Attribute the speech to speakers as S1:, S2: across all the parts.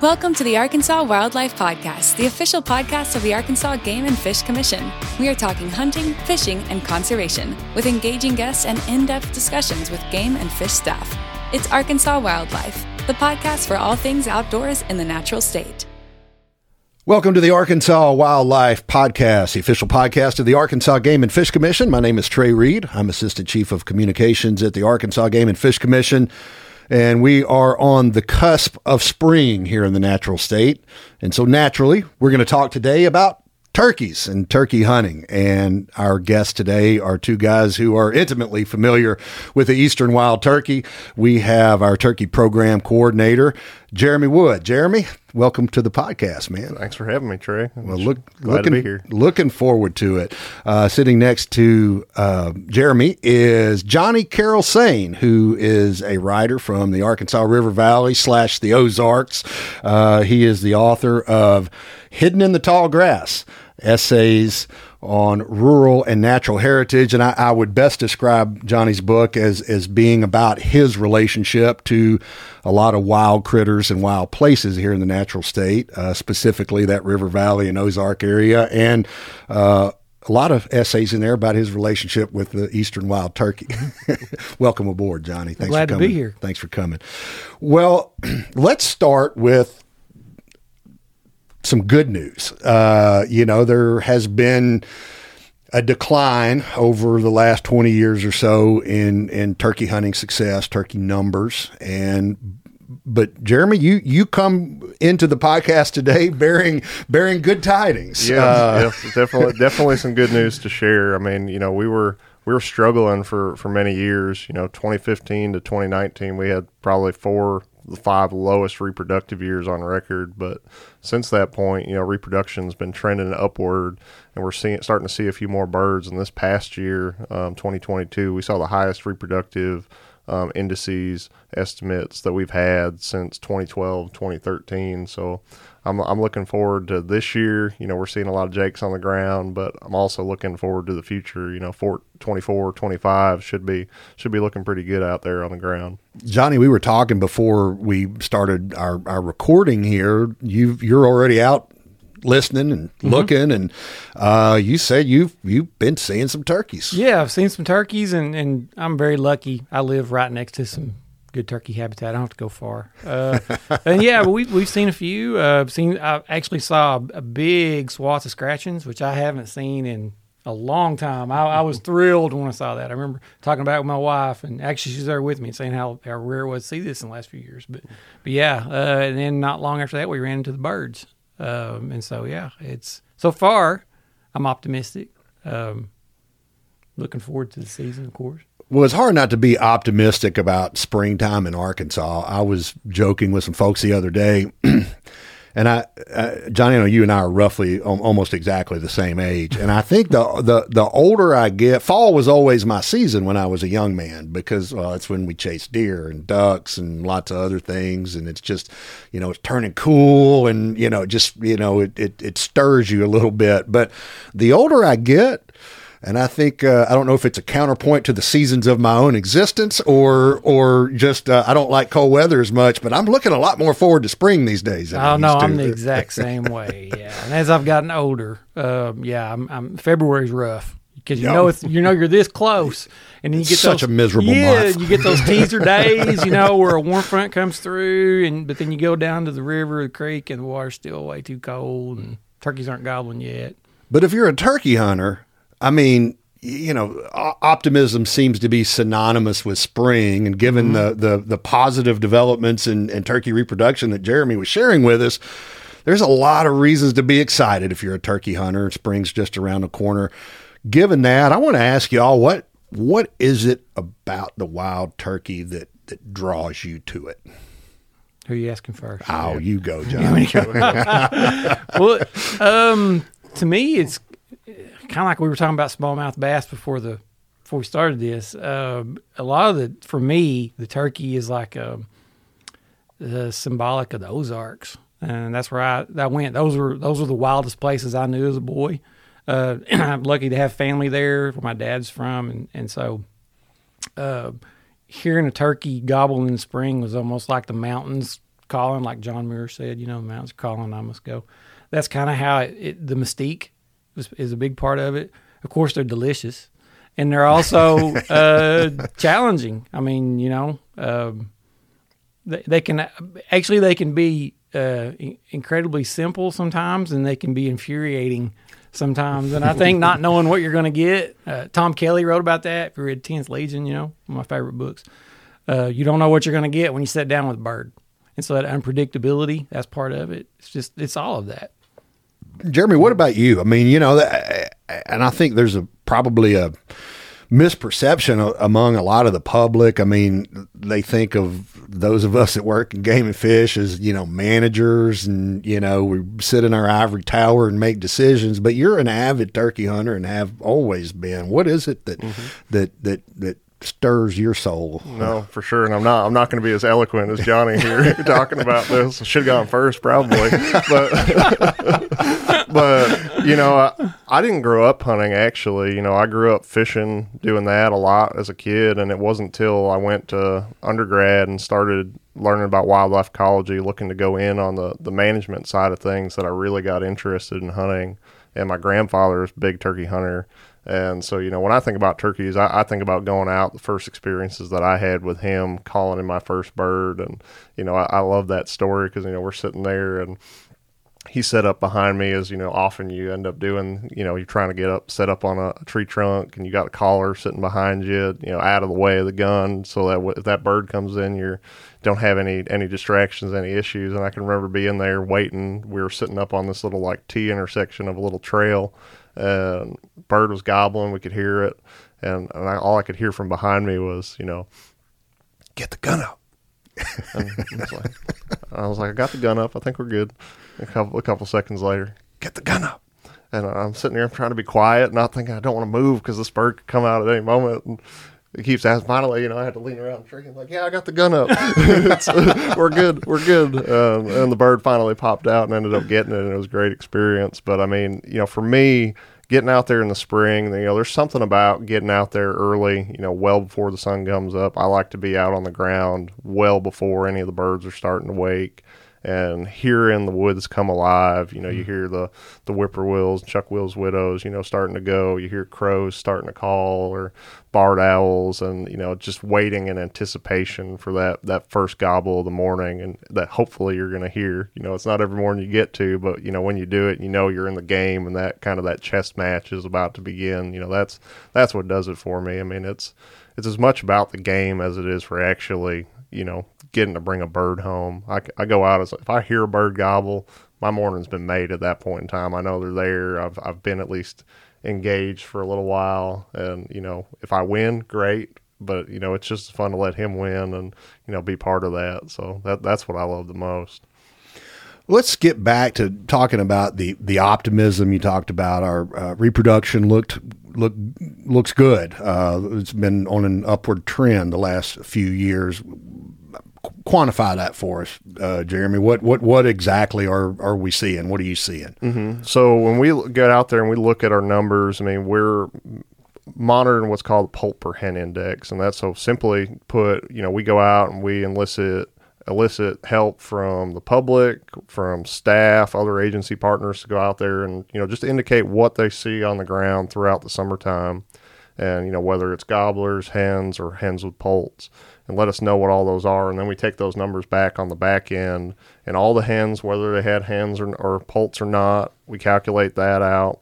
S1: Welcome to the Arkansas Wildlife Podcast, the official podcast of the Arkansas Game and Fish Commission. We are talking hunting, fishing, and conservation with engaging guests and in depth discussions with game and fish staff. It's Arkansas Wildlife, the podcast for all things outdoors in the natural state.
S2: Welcome to the Arkansas Wildlife Podcast, the official podcast of the Arkansas Game and Fish Commission. My name is Trey Reid. I'm Assistant Chief of Communications at the Arkansas Game and Fish Commission. And we are on the cusp of spring here in the natural state. And so, naturally, we're going to talk today about turkeys and turkey hunting. And our guests today are two guys who are intimately familiar with the Eastern wild turkey. We have our turkey program coordinator, Jeremy Wood. Jeremy, welcome to the podcast, man.
S3: Thanks for having me, Trey.
S2: Well, look,
S3: Glad
S2: looking,
S3: to be here.
S2: looking forward to it. Uh, sitting next to uh, Jeremy is Johnny Carrol Sain, who is a writer from the Arkansas River Valley slash the Ozarks. Uh, he is the author of Hidden in the Tall Grass essays on rural and natural heritage. And I, I, would best describe Johnny's book as, as being about his relationship to a lot of wild critters and wild places here in the natural state, uh, specifically that River Valley and Ozark area. And, uh, a lot of essays in there about his relationship with the eastern wild turkey. Welcome aboard, Johnny. Thanks
S4: glad
S2: for coming.
S4: to be here.
S2: Thanks for coming. Well, let's start with some good news. Uh, you know, there has been a decline over the last 20 years or so in, in turkey hunting success, turkey numbers. And, but Jeremy, you, you come into the podcast today bearing, bearing good tidings.
S3: Yeah, uh, yes, definitely, definitely some good news to share. I mean, you know, we were, we were struggling for, for many years, you know, 2015 to 2019, we had probably four the five lowest reproductive years on record. But since that point, you know, reproduction's been trending upward, and we're seeing starting to see a few more birds. And this past year, um, 2022, we saw the highest reproductive um, indices estimates that we've had since 2012, 2013. So I'm, I'm looking forward to this year. You know, we're seeing a lot of jakes on the ground, but I'm also looking forward to the future. You know, for 24, 25 should be should be looking pretty good out there on the ground.
S2: Johnny, we were talking before we started our, our recording here. You you're already out listening and mm-hmm. looking and uh, you said you've you've been seeing some turkeys
S4: yeah i've seen some turkeys and, and i'm very lucky i live right next to some good turkey habitat i don't have to go far uh, and yeah we, we've seen a few uh, i've seen i actually saw a, a big swath of scratchings which i haven't seen in a long time. I, I, was thrilled when I saw that. I remember talking about it with my wife, and actually she's there with me saying how, how rare it was to see this in the last few years. But but yeah, uh, and then not long after that, we ran into the birds, um, and so yeah, it's so far I'm optimistic. Um, looking forward to the season, of course.
S2: Well, it's hard not to be optimistic about springtime in Arkansas. I was joking with some folks the other day. and I, uh, Johnny, I know you and I are roughly almost exactly the same age, and I think the the the older I get, fall was always my season when I was a young man because well, that's when we chase deer and ducks and lots of other things, and it's just, you know, it's turning cool, and you know, just you know, it it, it stirs you a little bit. But the older I get, and I think uh, I don't know if it's a counterpoint to the seasons of my own existence or or just uh, I don't like cold weather as much, but I'm looking a lot more forward to spring these days.
S4: oh no, I'm the exact same way. Yeah, and as I've gotten older, um, yeah, I'm, I'm February's rough because you yep. know it's you know you're this close, and then you get
S2: such
S4: those,
S2: a miserable
S4: yeah,
S2: month.
S4: you get those teaser days, you know, where a warm front comes through, and but then you go down to the river, the creek, and the water's still way too cold, and turkeys aren't gobbling yet.
S2: But if you're a turkey hunter, I mean, you know, optimism seems to be synonymous with spring. And given mm-hmm. the, the, the positive developments in, in turkey reproduction that Jeremy was sharing with us, there's a lot of reasons to be excited if you're a turkey hunter. Spring's just around the corner. Given that, I want to ask y'all what what is it about the wild turkey that that draws you to it?
S4: Who are you asking first?
S2: Oh, yeah. you go, John.
S4: well, um, to me, it's kind of like we were talking about smallmouth bass before the before we started this. Uh, a lot of the for me, the turkey is like a, a symbolic of the Ozarks, and that's where I, I went. Those were those were the wildest places I knew as a boy. Uh, I'm lucky to have family there, where my dad's from, and and so. Uh, hearing a turkey gobble in the spring was almost like the mountains calling, like John Muir said. You know, the mountains calling, I must go. That's kind of how it, it, the mystique is, is a big part of it. Of course, they're delicious, and they're also uh, challenging. I mean, you know, um, they, they can actually they can be uh, incredibly simple sometimes, and they can be infuriating sometimes. And I think not knowing what you're going to get. Uh, Tom Kelly wrote about that. If you read Tenth Legion, you know, one of my favorite books. Uh, you don't know what you're going to get when you sit down with a bird, and so that unpredictability that's part of it. It's just it's all of that.
S2: Jeremy, what about you? I mean, you know, and I think there's a probably a misperception among a lot of the public. I mean, they think of those of us that work in game and fish as, you know, managers and, you know, we sit in our ivory tower and make decisions, but you're an avid turkey hunter and have always been. What is it that, mm-hmm. that, that, that stirs your soul.
S3: No, for sure. And I'm not I'm not going to be as eloquent as Johnny here talking about this. Should have gone first probably. But but you know, I, I, didn't grow up hunting actually. You know, I grew up fishing, doing that a lot as a kid and it wasn't till I went to undergrad and started learning about wildlife ecology, looking to go in on the the management side of things that I really got interested in hunting. And my grandfather was big turkey hunter and so, you know, when I think about turkeys, I, I, think about going out, the first experiences that I had with him, calling in my first bird. And, you know, I, I love that story because, you know, we're sitting there and he set up behind me as, you know, often you end up doing, you know, you're trying to get up, set up on a, tree trunk and you got a caller sitting behind you, you know, out of the way of the gun so that if that bird comes in, you don't have any, any distractions, any issues. And I can remember being there waiting. We were sitting up on this little like T intersection of a little trail and bird was gobbling. We could hear it, and, and I, all I could hear from behind me was, you know, get the gun up. and I was, like, I was like, I got the gun up. I think we're good. A couple, a couple seconds later, get the gun up. And I'm sitting there, I'm trying to be quiet, not thinking I don't want to move because this bird could come out at any moment. And he keeps asking. Finally, you know, I had to lean around. I'm like, yeah, I got the gun up. we're good. We're good. Um, and the bird finally popped out and ended up getting it. And it was a great experience. But I mean, you know, for me, getting out there in the spring, you know, there's something about getting out there early, you know, well before the sun comes up. I like to be out on the ground well before any of the birds are starting to wake and hearing the woods come alive. You know, you mm. hear the the whippoorwills, Chuck Will's widows, you know, starting to go. You hear crows starting to call, or barred owls, and you know, just waiting in anticipation for that that first gobble of the morning, and that hopefully you're going to hear. You know, it's not every morning you get to, but you know, when you do it, you know you're in the game, and that kind of that chess match is about to begin. You know, that's that's what does it for me. I mean, it's it's as much about the game as it is for actually you know getting to bring a bird home. I, I go out as if I hear a bird gobble, my morning's been made at that point in time. I know they're there. I've I've been at least engaged for a little while, and you know if I win, great. But you know it's just fun to let him win and you know be part of that. So that that's what I love the most.
S2: Let's get back to talking about the the optimism you talked about. Our uh, reproduction looked look looks good. Uh, it's been on an upward trend the last few years quantify that for us, uh, Jeremy. What what what exactly are are we seeing? What are you seeing?
S3: Mm-hmm. So when we get out there and we look at our numbers, I mean, we're monitoring what's called the poult per hen index, and that's so simply put, you know, we go out and we elicit elicit help from the public, from staff, other agency partners to go out there and you know just indicate what they see on the ground throughout the summertime, and you know whether it's gobblers, hens, or hens with poults. And let us know what all those are. And then we take those numbers back on the back end. And all the hens, whether they had hens or, or poults or not, we calculate that out,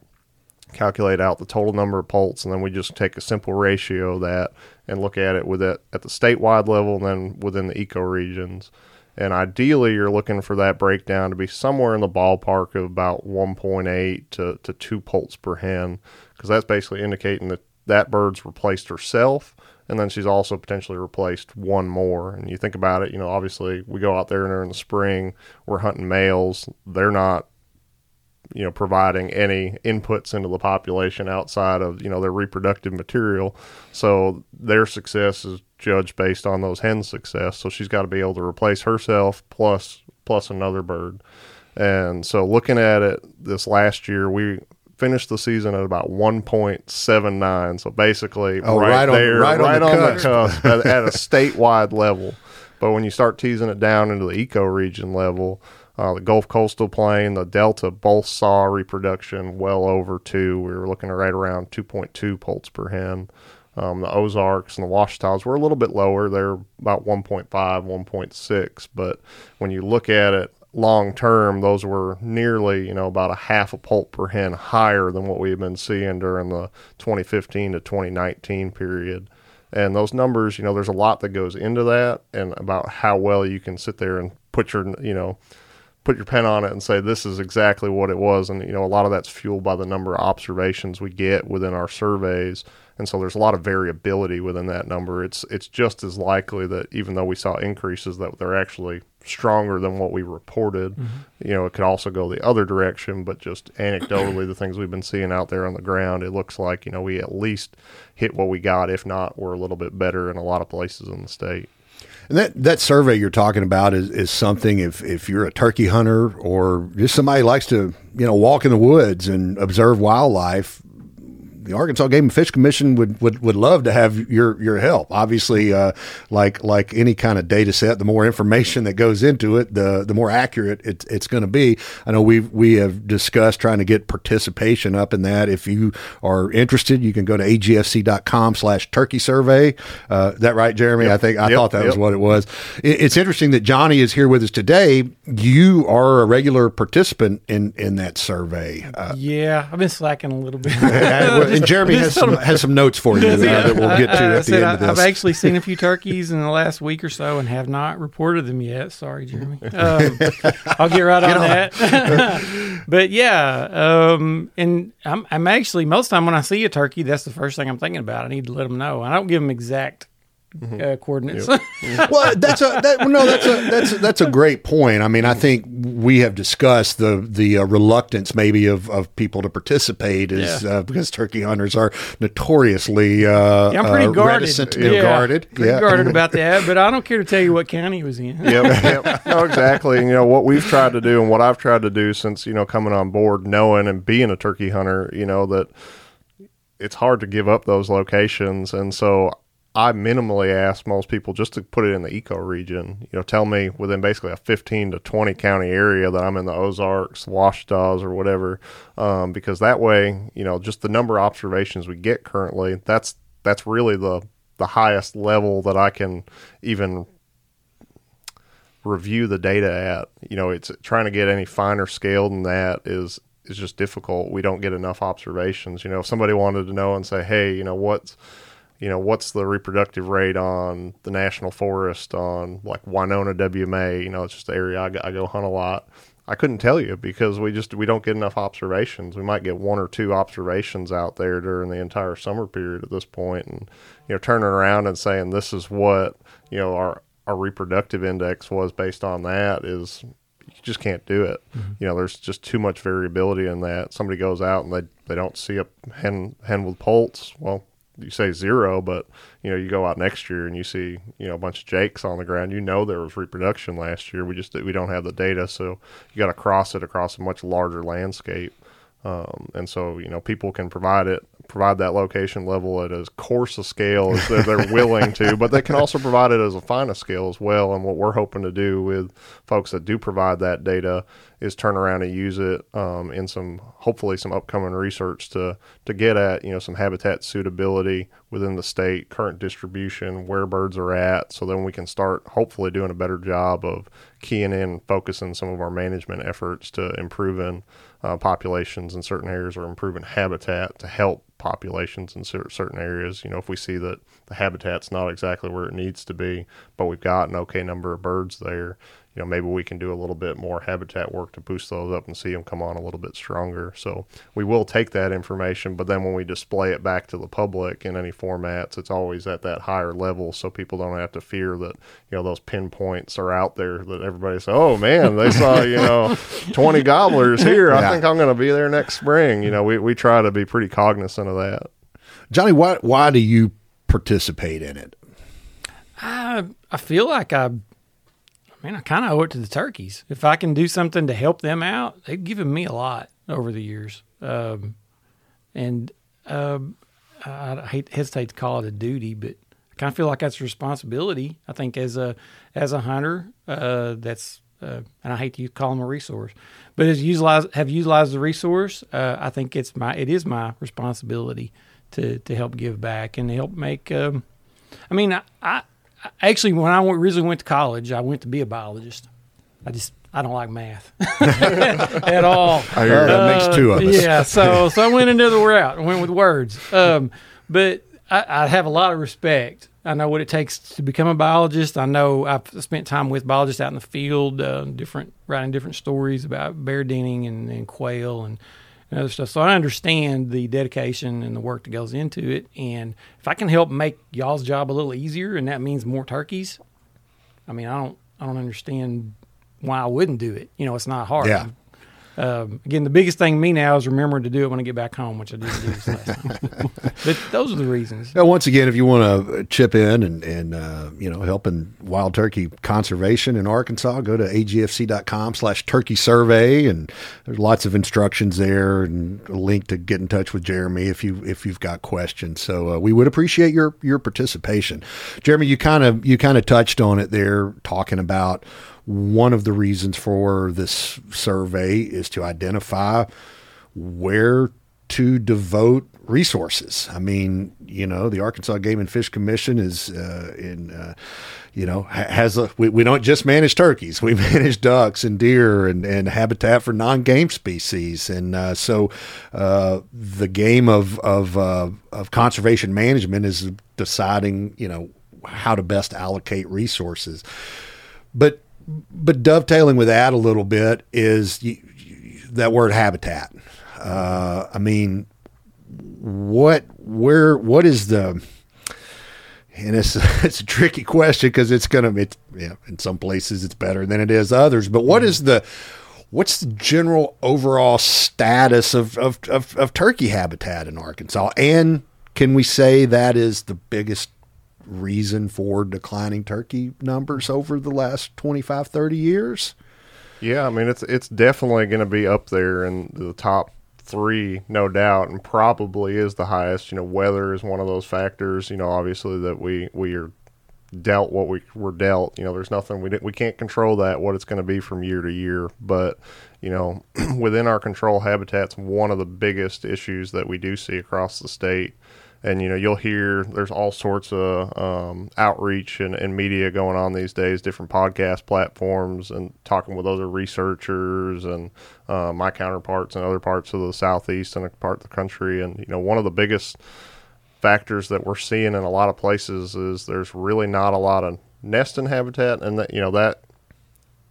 S3: calculate out the total number of poults, and then we just take a simple ratio of that and look at it with it at the statewide level and then within the ecoregions. And ideally, you're looking for that breakdown to be somewhere in the ballpark of about 1.8 to, to 2 poults per hen, because that's basically indicating that that bird's replaced herself and then she's also potentially replaced one more. And you think about it, you know, obviously we go out there in the spring, we're hunting males. They're not, you know, providing any inputs into the population outside of, you know, their reproductive material. So their success is judged based on those hens' success. So she's got to be able to replace herself plus plus another bird. And so looking at it this last year, we finished the season at about 1.79. So basically,
S2: oh, right, right, there,
S3: on, right,
S2: right
S3: on,
S2: the
S3: cusp, on the cusp at, at, a statewide level. But when you start teasing it down into the ecoregion level, uh, the Gulf Coastal Plain, the Delta both saw reproduction well over two. We were looking at right around 2.2 poults per hen. Um, the Ozarks and the Ouachita's were a little bit lower. They're about 1.5, 1.6. But when you look at it long term, those were nearly, you know, about a half a poult per hen higher than what we had been seeing during the 2015 to 2019 period. And those numbers, you know, there's a lot that goes into that and about how well you can sit there and put your, you know, put your pen on it and say this is exactly what it was. And you know a lot of that's fueled by the number of observations we get within our surveys. And so there's a lot of variability within that number. It's it's just as likely that even though we saw increases that they're actually stronger than what we reported. Mm-hmm. You know it could also go the other direction but just anecdotally the things we've been seeing out there on the ground it looks like you know we at least hit what we got if not we're a little bit better in a lot of places in the state
S2: And that, that survey you're talking about is, is something if, if you're a turkey hunter or just somebody likes to, you know, walk in the woods and observe wildlife, the Arkansas Game and Fish Commission would, would, would love to have your, your help. Obviously, uh, like, like any kind of data set, the more information that goes into it, the, the more accurate it, it's going to be. I know we we have discussed trying to get participation up in that. If you are interested, you can go to agfc.com slash turkey survey. Uh, that right, Jeremy? I think, I
S3: Yep.
S2: thought that was what it was. It, it's interesting that Johnny is here with us today. You are a regular participant in, in that survey. Uh,
S4: Yeah, I've been slacking a little bit.
S2: and Jeremy has some, has some notes for you uh, that we'll get to
S4: I- I
S2: at the end of
S4: I-
S2: this.
S4: I've actually seen a few turkeys in the last week or so and have not reported them yet. Sorry, Jeremy. Um, I'll get right on, that. but yeah, um, and I'm, I'm actually most of the time when I see a turkey, that's the first thing I'm thinking about. I need to let them know. I don't give them exact uh, coordinates.
S2: well, that's a that, no, that's a that's that's a great point. I mean, I think we have discussed the the uh, reluctance maybe of, of people to participate is
S4: Yeah.
S2: uh, because turkey hunters are notoriously uh,
S4: Yeah, I'm pretty
S2: uh,
S4: guarded.
S2: reticent and
S4: yeah,
S2: guarded.
S4: Pretty
S2: yeah.
S4: guarded about that, but I don't care to tell you what county he was in.
S3: yep, yep. No, exactly. And, you know what we've tried to do, and what I've tried to do since you know coming on board, knowing and being a turkey hunter, you know that it's hard to give up those locations, and so I minimally ask most people just to put it in the eco region. You know, tell me within basically a 15 to 20 county area that I'm in the Ozarks, Ouachita's, or whatever, um, because that way, you know, just the number of observations we get currently, that's that's really the the highest level that I can even review the data at. You know, it's trying to get any finer scale than that is is just difficult. We don't get enough observations. You know, if somebody wanted to know and say, hey, you know, what's you know, what's the reproductive rate on the national forest on like Winona WMA? You know, it's just the area I go, I go hunt a lot. I couldn't tell you because we just we don't get enough observations. We might get one or two observations out there during the entire summer period at this point, and you know, turning around and saying this is what you know our our reproductive index was based on that is you just can't do it. Mm-hmm. You know, there's just too much variability in that. Somebody goes out and they they don't see a hen hen with poults. Well, you say zero, but you know, you go out next year and you see, you know, a bunch of jakes on the ground. You know there was reproduction last year. We just we don't have the data, so you got to cross it across a much larger landscape. Um, and so, you know, people can provide it, provide that location level at as coarse a scale as they're, they're willing to, but they can also provide it as a fine a scale as well. And what we're hoping to do with folks that do provide that data is turn around and use it um, in some, hopefully, some upcoming research to to get at, you know, some habitat suitability within the state, current distribution, where birds are at, so then we can start hopefully doing a better job of keying in, focusing some of our management efforts to improving uh, populations in certain areas or improving habitat to help populations in cer- certain areas. You know, if we see that the habitat's not exactly where it needs to be, but we've got an okay number of birds there, you know, maybe we can do a little bit more habitat work to boost those up and see them come on a little bit stronger. So we will take that information, but then when we display it back to the public in any formats, it's always at that higher level, so people don't have to fear that you know those pinpoints are out there that everybody says, "Oh man, they saw you know twenty gobblers here.
S2: Yeah.
S3: I think I'm going to be there next spring." You know, we we try to be pretty cognizant of that.
S2: Johnny, why why do you participate in it?
S4: I I feel like I, I I kind of owe it to the turkeys. If I can do something to help them out, they've given me a lot over the years. Um, and um, I, I hate hesitate to call it a duty, but I kind of feel like that's a responsibility. I think as a as a hunter, uh, that's uh, and I hate to call them a resource, but as utilize have utilized the resource, uh, I think it's my it is my responsibility to to help give back and help make. Um, I mean, I, I actually when I originally went to college, I went to be a biologist. I just I don't like math at all.
S2: I hear that makes two of us.
S4: Yeah, so so I went another route. I went with words. Um, but I, I, have a lot of respect. I know what it takes to become a biologist. I know I've spent time with biologists out in the field, uh, different writing different stories about bear denning and, and quail and, and other stuff. So I understand the dedication and the work that goes into it. And if I can help make y'all's job a little easier, and that means more turkeys, I mean, I don't I don't understand why I wouldn't do it. You know, it's not hard.
S2: Yeah.
S4: Um, again, the biggest thing me now is remembering to do it when I get back home, which I didn't do this last time. but those are the reasons.
S2: Now, once again, if you want to chip in and, and uh, you know helping wild turkey conservation in Arkansas, go to agfc.com slash turkey survey, and there's lots of instructions there and a link to get in touch with Jeremy if you if you've got questions. So uh, we would appreciate your your participation. Jeremy, you kind of you kind of touched on it there, talking about one of the reasons for this survey is to identify where to devote resources. I mean, you know, the Arkansas Game and Fish Commission is uh, in, uh, you know, has a we, we don't just manage turkeys, we manage ducks and deer and, and habitat for non-game species, and uh, so uh, the game of of uh, of conservation management is deciding, you know, how to best allocate resources, but but dovetailing with that a little bit is you, you, that word habitat. Uh, I mean, what, where, what is the, and it's it's a tricky question because it's gonna it's yeah in some places it's better than it is others. But what is the what's the general overall status of, of, of, of turkey habitat in Arkansas? And can we say that is the biggest reason for declining turkey numbers over the last 25, 30 years?
S3: Yeah, I mean it's it's definitely going to be up there in the top three, no doubt, and probably is the highest. You know, weather is one of those factors. You know, obviously that we we are dealt what we were dealt. You know, there's nothing we we can't control that what it's going to be from year to year, but you know, within our control habitats, one of the biggest issues that we do see across the state and you know you'll hear there's all sorts of um, outreach and, and, media going on these days different podcast platforms and talking with other researchers and uh, my counterparts in other parts of the southeast and a part of the country. And you know one of the biggest factors that we're seeing in a lot of places is there's really not a lot of nesting habitat and that you know that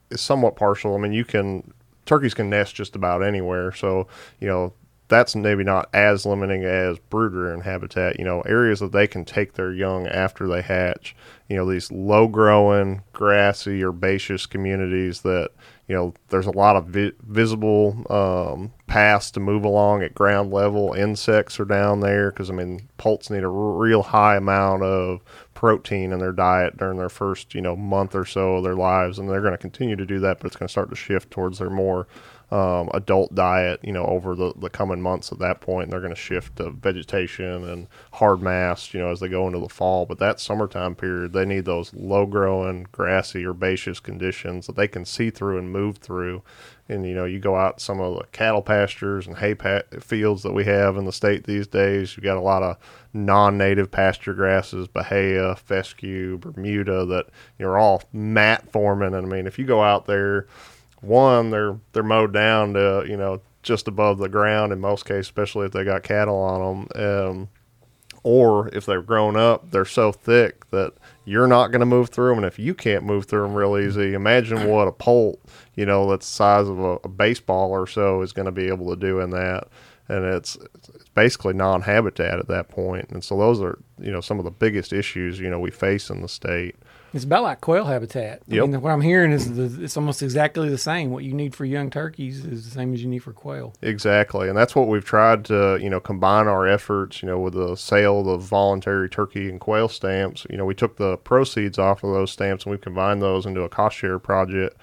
S3: is somewhat partial. I mean you can turkeys can nest just about anywhere. So you know that's maybe not as limiting as brood rearing habitat. You know, areas that they can take their young after they hatch. You know, these low growing, grassy, herbaceous communities that you know there's a lot of vi- visible um, paths to move along at ground level. Insects are down there because I mean, poults need a r- real high amount of protein in their diet during their first you know month or so of their lives, and they're going to continue to do that, but it's going to start to shift towards their more um, adult diet, you know, over the, the coming months at that point. And they're going to shift to vegetation and hard mass, you know, as they go into the fall. But that summertime period, they need those low growing, grassy, herbaceous conditions that they can see through and move through. And, you know, you go out some of the cattle pastures and hay pa- fields that we have in the state these days, you've got a lot of non native pasture grasses, Bahia, fescue, Bermuda, that, you know, are all mat forming. And I mean, if you go out there, one they're they're mowed down to you know just above the ground in most cases, especially if they got cattle on them. Um, or if they're grown up, they're so thick that you're not going to move through them. And if you can't move through them real easy, imagine what a poult, you know, that's the size of a, a baseball or so is going to be able to do in that. And it's, it's basically non-habitat at that point. And so those are, you know, some of the biggest issues, you know, we face in the state.
S4: It's about like quail habitat. I mean, what I'm hearing is the, it's almost exactly the same. What you need for young turkeys is the same as you need for quail.
S3: Exactly, and that's what we've tried to you know combine our efforts. You know, with the sale of voluntary turkey and quail stamps. You know, we took the proceeds off of those stamps and we combined those into a cost share project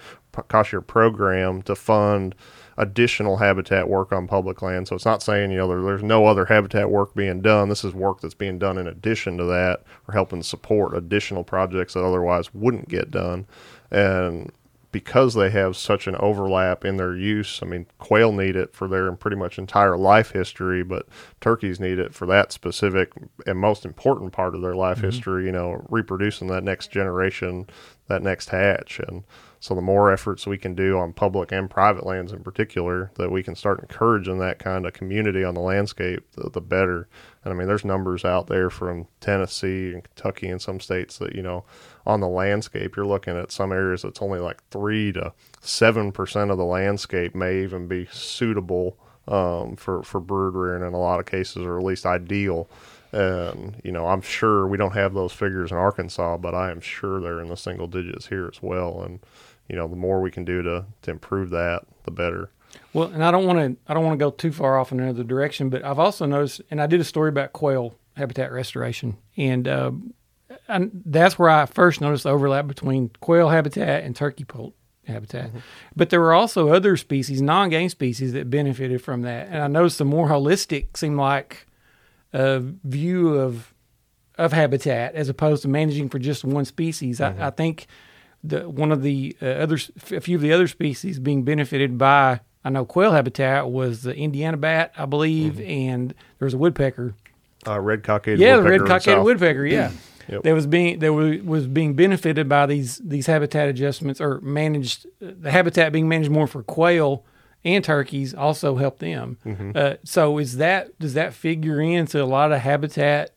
S3: cost share program to fund additional habitat work on public land. So it's not saying you know there, there's no other habitat work being done. This is work that's being done in addition to that, or helping support additional projects that otherwise wouldn't get done. And because they have such an overlap in their use, I mean, quail need it for their pretty much entire life history, but turkeys need it for that specific and most important part of their life mm-hmm. history, you know, reproducing that next generation, that next hatch. And so the more efforts we can do on public and private lands in particular, that we can start encouraging that kind of community on the landscape, the, the better. And I mean, there's numbers out there from Tennessee and Kentucky and some states that, you know, on the landscape, you're looking at some areas that's only like three to seven percent of the landscape may even be suitable um, for for brood rearing in a lot of cases, or at least ideal. And you know, I'm sure we don't have those figures in Arkansas, but I am sure they're in the single digits here as well. And you know, the more we can do to to improve that, the better.
S4: Well, and I don't want to I don't want to go too far off in another direction, but I've also noticed, and I did a story about quail habitat restoration, and, uh, and that's where I first noticed the overlap between quail habitat and turkey poult habitat. Mm-hmm. But there were also other species, non game species, that benefited from that, and I noticed the more holistic seemed like a view of of habitat as opposed to managing for just one species. Mm-hmm. I, I think the one of the uh, other a few of the other species being benefited by I know quail habitat was the Indiana bat, I believe, mm-hmm. and there was a woodpecker.
S3: Uh, red cockaded.
S4: Yeah,
S3: the
S4: red cockaded woodpecker. Yeah, yep. that was being that was, was being benefited by these these habitat adjustments or managed the habitat being managed more for quail and turkeys also helped them. Mm-hmm. Uh, so is that does that figure into a lot of habitat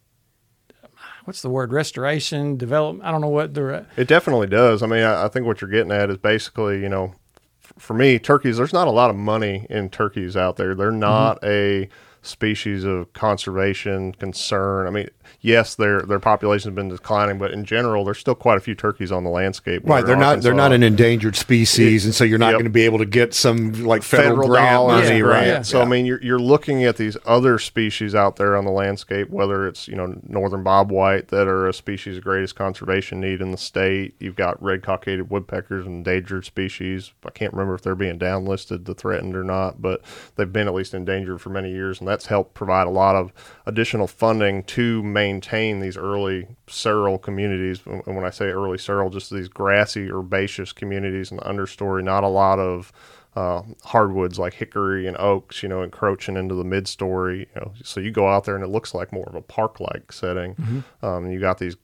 S4: what's the word? Restoration development i don't know what the
S3: it definitely does. I mean I, I, think what you're getting at is basically you know f- for me turkeys there's not a lot of money in turkeys out there. They're not mm-hmm. a species of conservation concern. I mean, yes, their their population has been declining, but in general, there's still quite a few turkeys on the landscape.
S2: Right, they're not they're not an endangered species, it, and so you're not yep. going to be able to get some like federal, federal grant dollars.
S3: Yeah, right. Yeah. So yeah. I mean, you're you're looking at these other species out there on the landscape, whether it's you know northern bobwhite that are a species of greatest conservation need in the state. You've got red cockaded woodpeckers, and endangered species. I can't remember if they're being downlisted to threatened or not, but they've been at least endangered for many years, and that that's helped provide a lot of additional funding to maintain these early seral communities. And when I say early seral, just these grassy herbaceous communities in the understory, not a lot of uh, hardwoods like hickory and oaks, you know, encroaching into the mid story. You know, so you go out there and it looks like more of a park like setting. Mm-hmm. Um, you got these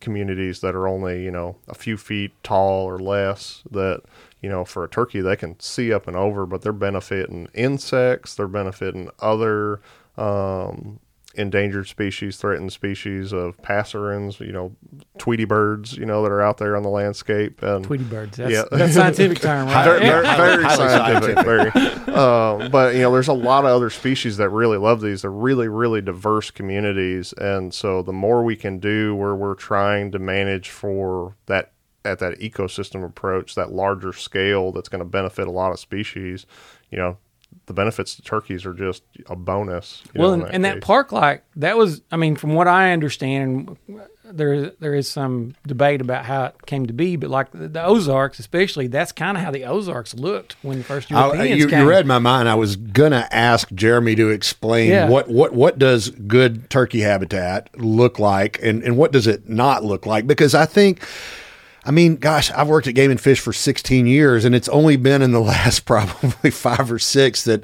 S3: communities that are only, you know, a few feet tall or less that you know, for a turkey, they can see up and over, but they're benefiting insects, they're benefiting other um, endangered species, threatened species of passerines, you know, Tweety birds, you know, that are out there on the landscape. And,
S4: Tweety birds, that's, yeah. that's scientific term, right?
S3: very, very, very scientific. very, um, but, you know, there's a lot of other species that really love these. They're really, really diverse communities. And so the more we can do where we're trying to manage for that at that ecosystem approach, that larger scale that's going to benefit a lot of species, you know, the benefits to turkeys are just a bonus.
S4: well, know, and, that, and that, park like that was, I mean, from what I understand, there there is some debate about how it came to be, but like the, the Ozarks, especially, that's kind of how the Ozarks looked when the first Europeans I,
S2: you,
S4: came.
S2: You read my mind. I was gonna ask Jeremy to explain yeah. what what what does good turkey habitat look like, and and what does it not look like? Because I think I mean, gosh, I've worked at Game and Fish for 16 years, and it's only been in the last probably five or six that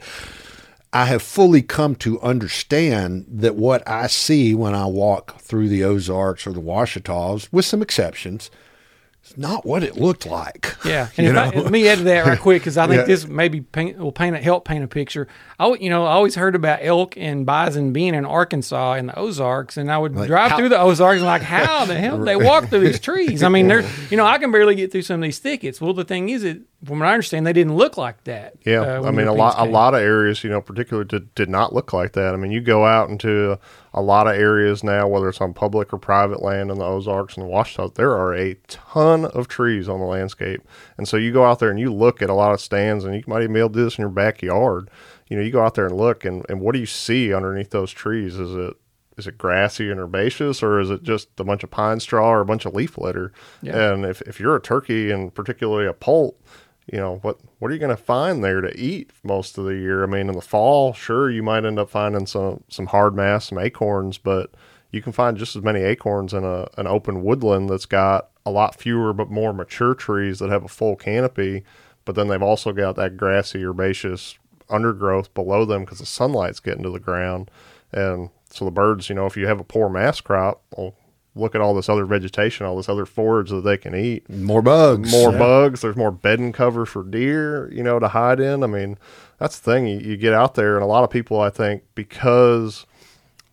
S2: I have fully come to understand that what I see when I walk through the Ozarks or the Ouachitas, with some exceptions, it's not what it looked like.
S4: Yeah, and if I, let me add to that right quick because I think yeah. this maybe paint, will paint a, help paint a picture. I you know I always heard about elk and bison being in Arkansas in the Ozarks, and I would like, drive how, through the Ozarks and like how the hell they walk through these trees? I mean, they're you know I can barely get through some of these thickets. Well, the thing is, it from what I understand, they didn't look like that.
S3: Yeah, uh, I mean a lot came. a lot of areas you know particularly did, did not look like that. I mean you go out into a lot of areas now, whether it's on public or private land in the Ozarks and the Ouachita, there are a ton of trees on the landscape. And so you go out there and you look at a lot of stands, and you might even be able to do this in your backyard. You know, you go out there and look, and, and what do you see underneath those trees? Is it is it grassy and herbaceous, or is it just a bunch of pine straw or a bunch of leaf litter? Yeah. And if, if you're a turkey and particularly a poult, you know what what are you going to find there to eat most of the year? I mean, in the fall, sure, you might end up finding some some hard mass, some acorns, but you can find just as many acorns in a an open woodland that's got a lot fewer but more mature trees that have a full canopy. But then they've also got that grassy herbaceous undergrowth below them because the sunlight's getting to the ground, and so the birds, you know, if you have a poor mass crop, well, look at all this other vegetation, all this other forage that they can eat.
S2: More bugs.
S3: More yeah. bugs. There's more bedding cover for deer, you know, to hide in. I mean, that's the thing. You, you get out there, and a lot of people, I think, because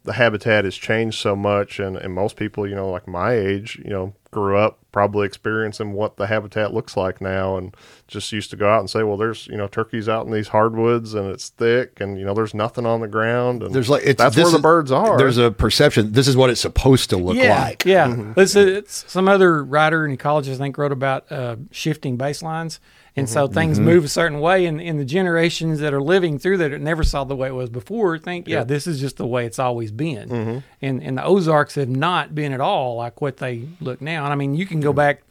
S3: the habitat has changed so much, and, and most people, you know, like my age, you know, grew up probably experiencing what the habitat looks like now and just used to go out and say well there's you know turkeys out in these hardwoods and it's thick and you know there's nothing on the ground and
S2: there's like it's,
S3: that's where
S2: is,
S3: the birds are.
S2: there's a perception this is what it's supposed to look
S4: yeah,
S2: like.
S4: yeah. Mm-hmm. it's, it's, some other writer in ecology i think wrote about uh, shifting baselines and mm-hmm. so things mm-hmm. move a certain way and, and the generations that are living through that never saw the way it was before think yeah, yeah. this is just the way it's always been mm-hmm. and and the ozarks have not been at all like what they look now and i mean you can go mm-hmm. back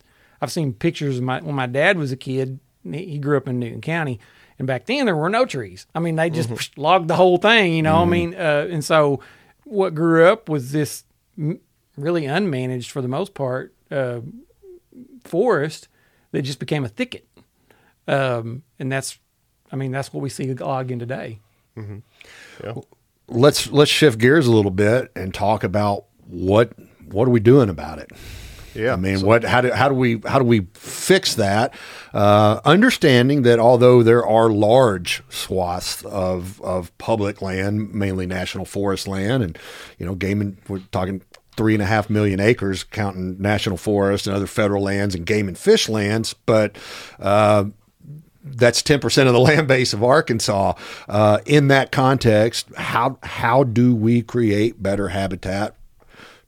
S4: i've seen pictures of my when my dad was a kid he grew up in newton county and back then there were no trees i mean they just mm-hmm. logged the whole thing you know i mean uh, and so what grew up was this really unmanaged for the most part uh, forest that just became a thicket um, and that's, I mean, that's what we see again today.
S2: Mm-hmm. Yeah. Let's let's shift gears a little bit and talk about what what are we doing about it.
S3: Yeah,
S2: I mean, so, what? How do how do we how do we fix that? Uh, understanding that although there are large swaths of of public land, mainly national forest land, and you know, game and we're talking three and a half million acres, counting national forest and other federal lands and game and fish lands, but uh, that's 10% of the land base of Arkansas. Uh, in that context, how, how do we create better habitat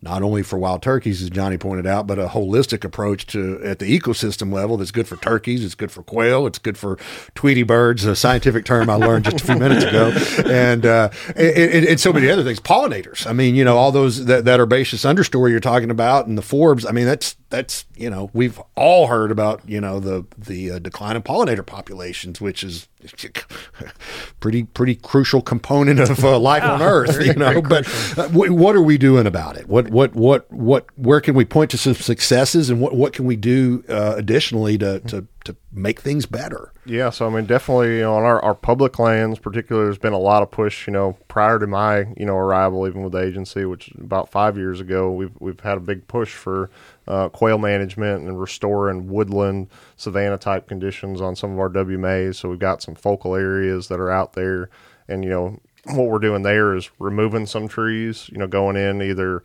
S2: not only for wild turkeys, as Johnny pointed out, but a holistic approach to at the ecosystem level that's good for turkeys, it's good for quail, it's good for Tweety birds, a scientific term I learned just a few minutes ago, and, uh, and, and so many other things. Pollinators, I mean, you know, all those that, that herbaceous understory you're talking about, and the forbs. I mean, that's that's you know we've all heard about you know the the uh, decline of pollinator populations, which is pretty pretty crucial component of uh, life on Earth. You know, but uh, w- what are we doing about it? What what what what? Where can we point to some successes, and what what can we do uh, additionally to to to make things better?
S3: Yeah, so I mean, definitely you know, on our, our public lands, particularly, there's been a lot of push. You know, prior to my you know arrival, even with the agency, which about five years ago, we've we've had a big push for uh, quail management and restoring woodland savanna type conditions on some of our WMAs. So we've got some focal areas that are out there, and you know what we're doing there is removing some trees. You know, going in either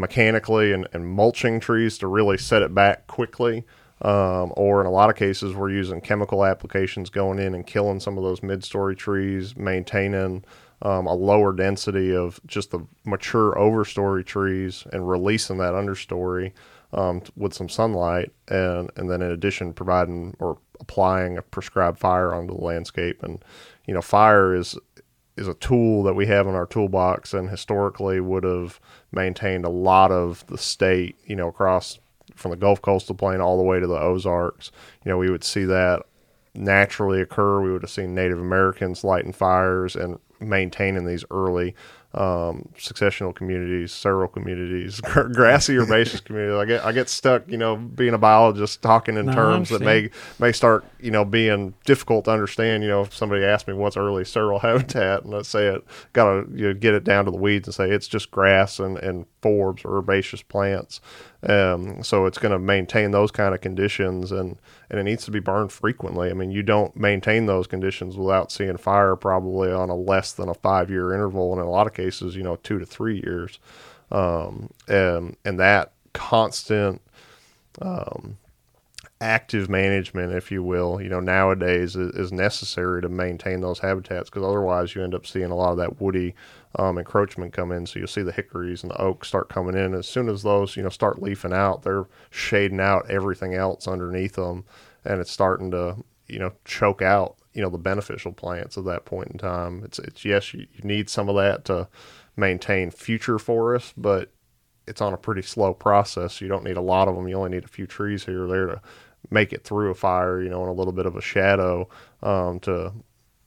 S3: mechanically and, and mulching trees to really set it back quickly um, or in a lot of cases, we're using chemical applications going in and killing some of those mid-story trees, maintaining um, a lower density of just the mature overstory trees and releasing that understory um, with some sunlight, and and then in addition providing or applying a prescribed fire onto the landscape. And you know, fire is is a tool that we have in our toolbox, and historically would have maintained a lot of the state, you know, across from the Gulf Coastal Plain all the way to the Ozarks. You know, we would see that naturally occur. We would have seen Native Americans lighting fires and maintaining these early um, successional communities, seral communities, grassy herbaceous communities. I get I get stuck, you know, being a biologist talking in no, terms that may may start, you know, being difficult to understand. You know, if somebody asks me what's early seral habitat, and let's say it, gotta you know, get it down to the weeds and say it's just grass and and forbs or herbaceous plants. Um, so it's going to maintain those kind of conditions, and and it needs to be burned frequently. I mean, you don't maintain those conditions without seeing fire probably on a less than a five year interval, and in a lot of cases, you know, two to three years. Um, and and that constant um, active management, if you will, you know, nowadays is, is necessary to maintain those habitats because otherwise you end up seeing a lot of that woody um, encroachment come in. So you'll see the hickories and the oaks start coming in. As soon as those, you know, start leafing out, they're shading out everything else underneath them, and it's starting to, you know, choke out, you know, the beneficial plants at that point in time. It's, it's yes, you, you need some of that to maintain future forests, but it's on a pretty slow process. You don't need a lot of them. You only need a few trees here or there to make it through a fire, you know, in a little bit of a shadow um, to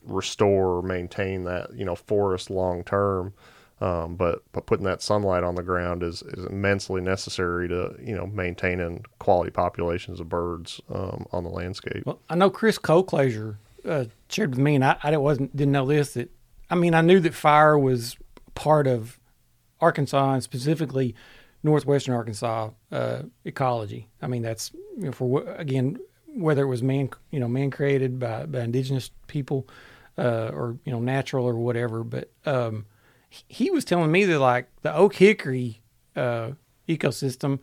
S3: restore or maintain that you know forest long term. Um, but but putting that sunlight on the ground is, is immensely necessary to you know maintaining quality populations of birds um, on the landscape.
S4: Well, I know Chris Colclasure uh, shared with me, and I, I wasn't didn't know this. That I mean, I knew that fire was part of Arkansas and specifically northwestern Arkansas uh, ecology. I mean, that's you know, for again whether it was man you know man created by, by indigenous people uh, or you know natural or whatever. But um, he was telling me that like the oak hickory uh, ecosystem,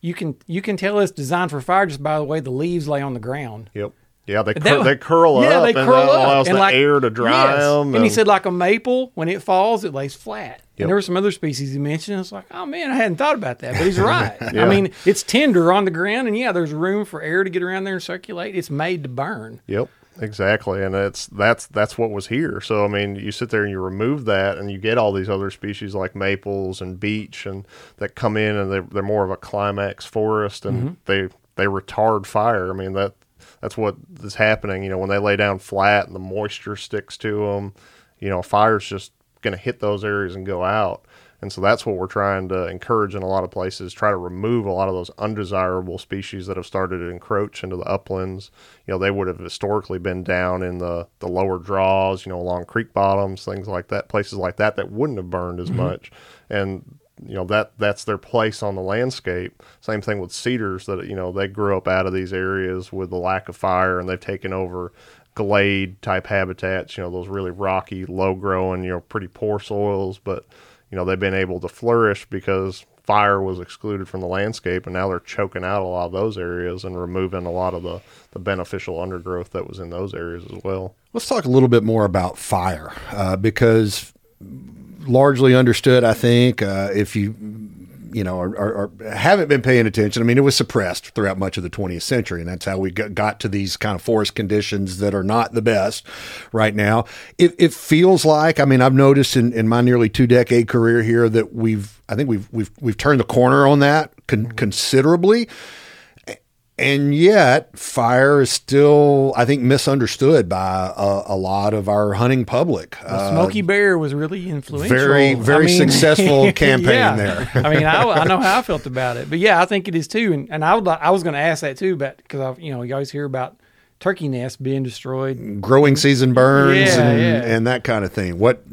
S4: you can you can tell it's designed for fire just by the way the leaves lay on the ground.
S3: Yep. Yeah, they cur- they curl
S4: yeah,
S3: up.
S4: they
S3: and
S4: curl
S3: that
S4: up.
S3: allows
S4: and
S3: the
S4: like,
S3: air to dry
S4: yes.
S3: them.
S4: And he said like a maple, when it falls, it lays flat.
S3: Yep.
S4: And there were some other species he mentioned. It's like, oh man, I hadn't thought about that, but he's right.
S3: Yeah.
S4: I mean, it's tender on the ground, and yeah, there's room for air to get around there and circulate. It's made to burn.
S3: Yep, exactly, and it's that's that's what was here. So I mean, you sit there and you remove that, and you get all these other species like maples and beech, and that come in, and they're, they're more of a climax forest, and mm-hmm. they they retard fire. I mean that that's what is happening. You know, when they lay down flat and the moisture sticks to them, you know, fire's just going to hit those areas and go out. And so that's what we're trying to encourage in a lot of places, try to remove a lot of those undesirable species that have started to encroach into the uplands. You know, they would have historically been down in the, the lower draws, you know, along creek bottoms, things like that, places like that that wouldn't have burned as mm-hmm. much. And you know that that's their place on the landscape. Same thing with cedars that you know they grew up out of these areas with the lack of fire, and they've taken over glade type habitats. You know those really rocky, low growing, you know pretty poor soils, but you know they've been able to flourish because fire was excluded from the landscape, and now they're choking out a lot of those areas and removing a lot of the the beneficial undergrowth that was in those areas as well.
S2: Let's talk a little bit more about fire uh, because largely understood, I think, uh, if you you know, or, haven't been paying attention. I mean, it was suppressed throughout much of the 20th century, and that's how we got, got to these kind of forest conditions that are not the best right now. It, it feels like, I mean, I've noticed in, in my nearly two decade career here that we've, I think we've we've we've turned the corner on that con- mm-hmm. considerably. And yet, fire is still, I think, misunderstood by a, a lot of our hunting public. Uh,
S4: Bear was really influential.
S2: very, very
S4: I mean,
S2: successful campaign
S4: yeah.
S2: there.
S4: I mean, I, I know how I felt about it, but yeah, I think it is too. And, and I would, I was going to ask that too, but because I, you know, you always hear about turkey nests being destroyed.
S2: growing season burns
S4: Yeah,
S2: and,
S4: yeah.
S2: and that kind of thing. What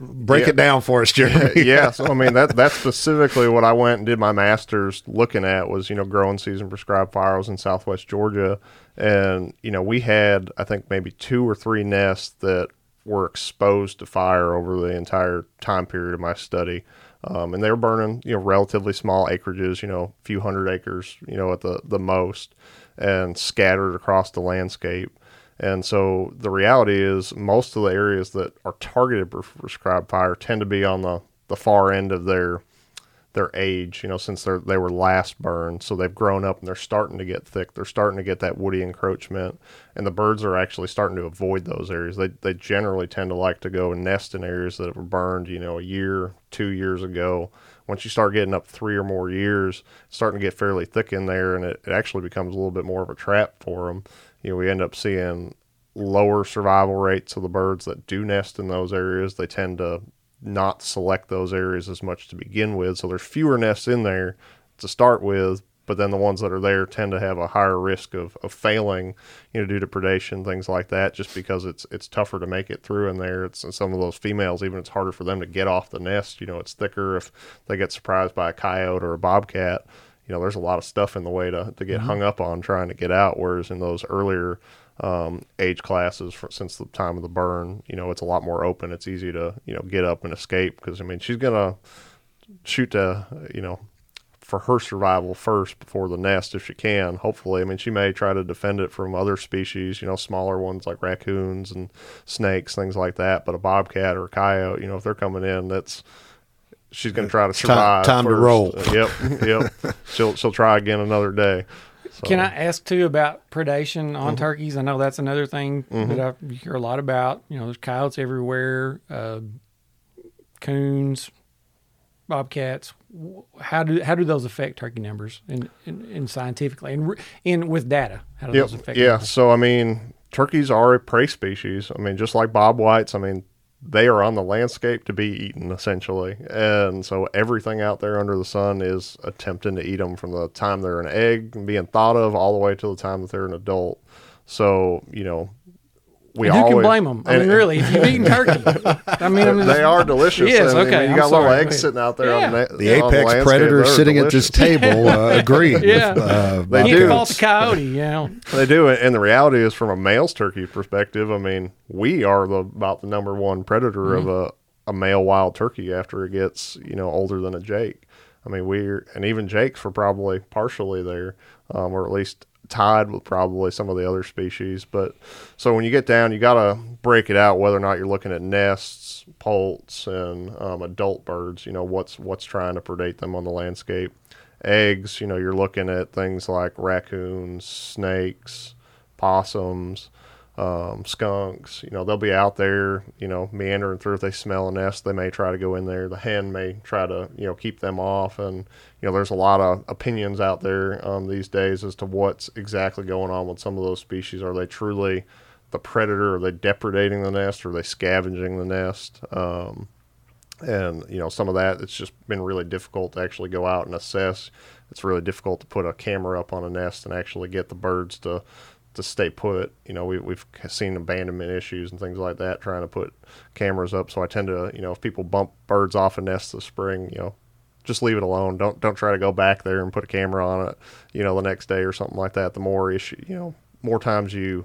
S2: break
S3: Yeah.
S2: it down for us, Jeremy?
S3: yeah, so I mean that that's specifically what I went and did my masters looking at was you know growing season prescribed fires in Southwest Georgia, and you know we had I think maybe two or three nests that were exposed to fire over the entire time period of my study. Um, and they were burning, you know, relatively small acreages, you know, a few hundred acres, you know, at the, the most, and scattered across the landscape. And so the reality is, most of the areas that are targeted for prescribed fire tend to be on the, the far end of their their age. You know, since they they were last burned, so they've grown up and they're starting to get thick. They're starting to get that woody encroachment, and the birds are actually starting to avoid those areas. They they generally tend to like to go and nest in areas that were burned. You know, a year, two years ago. Once you start getting up three or more years, it's starting to get fairly thick in there, and it, it actually becomes a little bit more of a trap for them. You know, we end up seeing lower survival rates of the birds that do nest in those areas. They tend to not select those areas as much to begin with. So there's fewer nests in there to start with, but then the ones that are there tend to have a higher risk of, of failing, you know, due to predation, things like that, just because it's it's tougher to make it through in there. It's and some of those females, even it's harder for them to get off the nest. You know, it's thicker if they get surprised by a coyote or a bobcat. You know, there's a lot of stuff in the way to, to get hung up on trying to get out. Whereas in those earlier um, age classes for, since the time of the burn. You know, it's a lot more open. It's easy to you know get up and escape because I mean she's gonna shoot to you know for her survival first before the nest if she can. Hopefully, I mean she may try to defend it from other species. You know, smaller ones like raccoons and snakes, things like that. But a bobcat or a coyote, you know, if they're coming in, that's she's going to try to survive.
S2: time to roll.
S3: Uh, yep, yep. she'll she'll try again another day. So,
S4: Can I ask too about predation
S3: Mm-hmm.
S4: on turkeys? I know that's another thing that I hear a lot about. You know, there's coyotes everywhere, uh, coons, bobcats. How do how do those affect turkey numbers in, in, in scientifically and re- in with data? How do
S3: Yep.
S4: those affect?
S3: Yeah.
S4: numbers?
S3: So I mean, turkeys are a prey species. I mean, just like bob whites. I mean, they are on the landscape to be eaten essentially, and so everything out there under the sun is attempting to eat them from the time they're an egg and being thought of all the way to the time that they're an adult. So you know, we
S4: And who
S3: always,
S4: can blame them? I
S3: and-
S4: mean, really, if you've eaten turkey, I mean, I'm just-
S3: They are delicious.
S4: Yes,
S3: and, and
S4: okay,
S3: you
S4: I'm
S3: got little
S4: sorry.
S3: eggs sitting out there on
S4: Yeah.
S3: the,
S2: The
S3: on
S2: apex
S3: landscape.
S2: predator
S3: They're
S2: sitting at this table uh, agreeing
S4: Yeah.
S2: with uh,
S3: They do.
S4: can
S2: Coates.
S4: fault the coyote, you know.
S3: They do, and the reality is, from a male's turkey perspective, I mean, we are the about the number one predator of a, a male wild turkey after it gets you know older than a Jake. I mean, we're and even Jakes were probably partially there, um, or at least tied with probably some of the other species. But so when you get down, you got to break it out whether or not you're looking at nests, poults, and um, adult birds. You know what's what's trying to predate them on the landscape. Eggs, you know, you're looking at things like raccoons, snakes, possums, um, skunks. You know, they'll be out there, you know, meandering through. If they smell a nest, they may try to go in there. The hen may try to, you know, keep them off. And, you know, there's a lot of opinions out there um, these days as to what's exactly going on with some of those species. Are they truly the predator? Are they depredating the nest? Are they scavenging the nest? Um, and you know some of that it's just been really difficult to actually go out and assess it's really difficult to put a camera up on a nest and actually get the birds to to stay put you know we, we've seen abandonment issues and things like that trying to put cameras up so i tend to you know if people bump birds off a nest this spring you know just leave it alone don't don't try to go back there and put a camera on it you know the next day or something like that the more issue you know more times you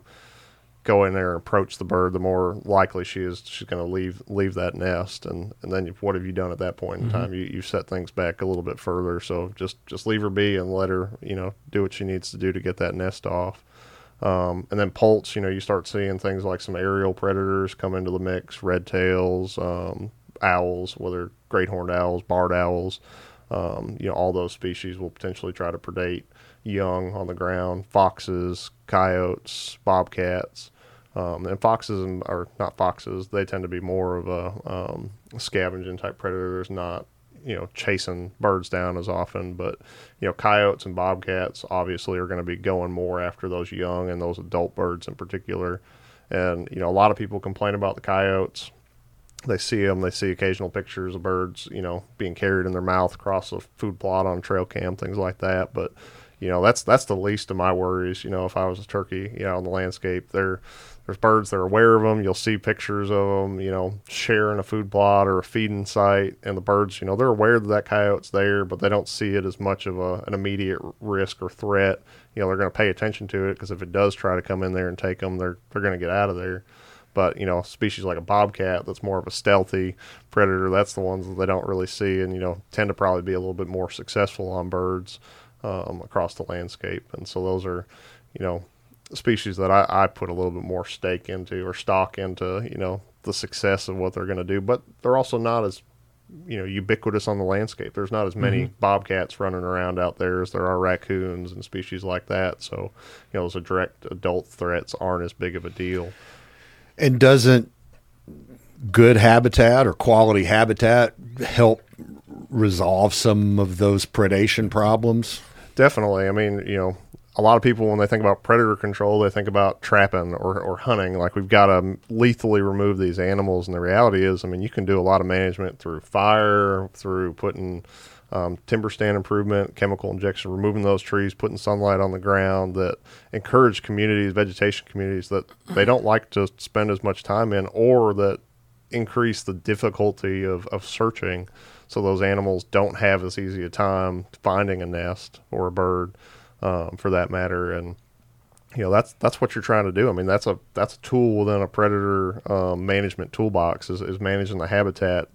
S3: go in there and approach the bird, the more likely she is she's going to leave leave that nest. And and then what have you done at that point in time? You you set things back a little bit further. So just just leave her be and let her you know do what she needs to do to get that nest off. Um, and then poults, you know, you start seeing things like some aerial predators come into the mix, red tails, um, owls, whether great horned owls, barred owls, um, you know, all those species will potentially try to predate young on the ground, foxes, coyotes, bobcats. Um, and foxes and, are not foxes. They tend to be more of a um, scavenging type predators, not you know chasing birds down as often. But you know coyotes and bobcats obviously are going to be going more after those young and those adult birds in particular. And you know a lot of people complain about the coyotes. They see them. They see occasional pictures of birds, you know, being carried in their mouth across a food plot on trail cam, things like that. But you know that's that's the least of my worries. You know, if I was a turkey, you know, on the landscape, there there's birds that are aware of them. You'll see pictures of them, you know, sharing a food plot or a feeding site, and the birds, you know, they're aware that that coyote's there, but they don't see it as much of a, an immediate risk or threat. You know, they're going to pay attention to it because if it does try to come in there and take them, they're they're going to get out of there. But you know, species like a bobcat that's more of a stealthy predator, that's the ones that they don't really see, and you know, tend to probably be a little bit more successful on birds um, across the landscape. And so those are, you know, species that I, I put a little bit more stake into or stock into, you know, the success of what they're going to do. But they're also not as, you know, ubiquitous on the landscape. There's not as many bobcats running around out there as there are raccoons and species like that. So, you know, those direct adult threats aren't as big of a deal.
S2: And doesn't good habitat or quality habitat help resolve some of those predation problems?
S3: Definitely. I mean, you know, a lot of people when they think about predator control, they think about trapping or, or hunting. Like we've got to lethally remove these animals. And the reality is, I mean, you can do a lot of management through fire, through putting um, timber stand improvement, chemical injection, removing those trees, putting sunlight on the ground that encourage communities, vegetation communities that they don't like to spend as much time in or that increase the difficulty of, of searching so those animals don't have as easy a time finding a nest or a bird um, for that matter. And you know that's that's what you're trying to do. I mean that's a that's a tool within a predator um, management toolbox is, is managing the habitat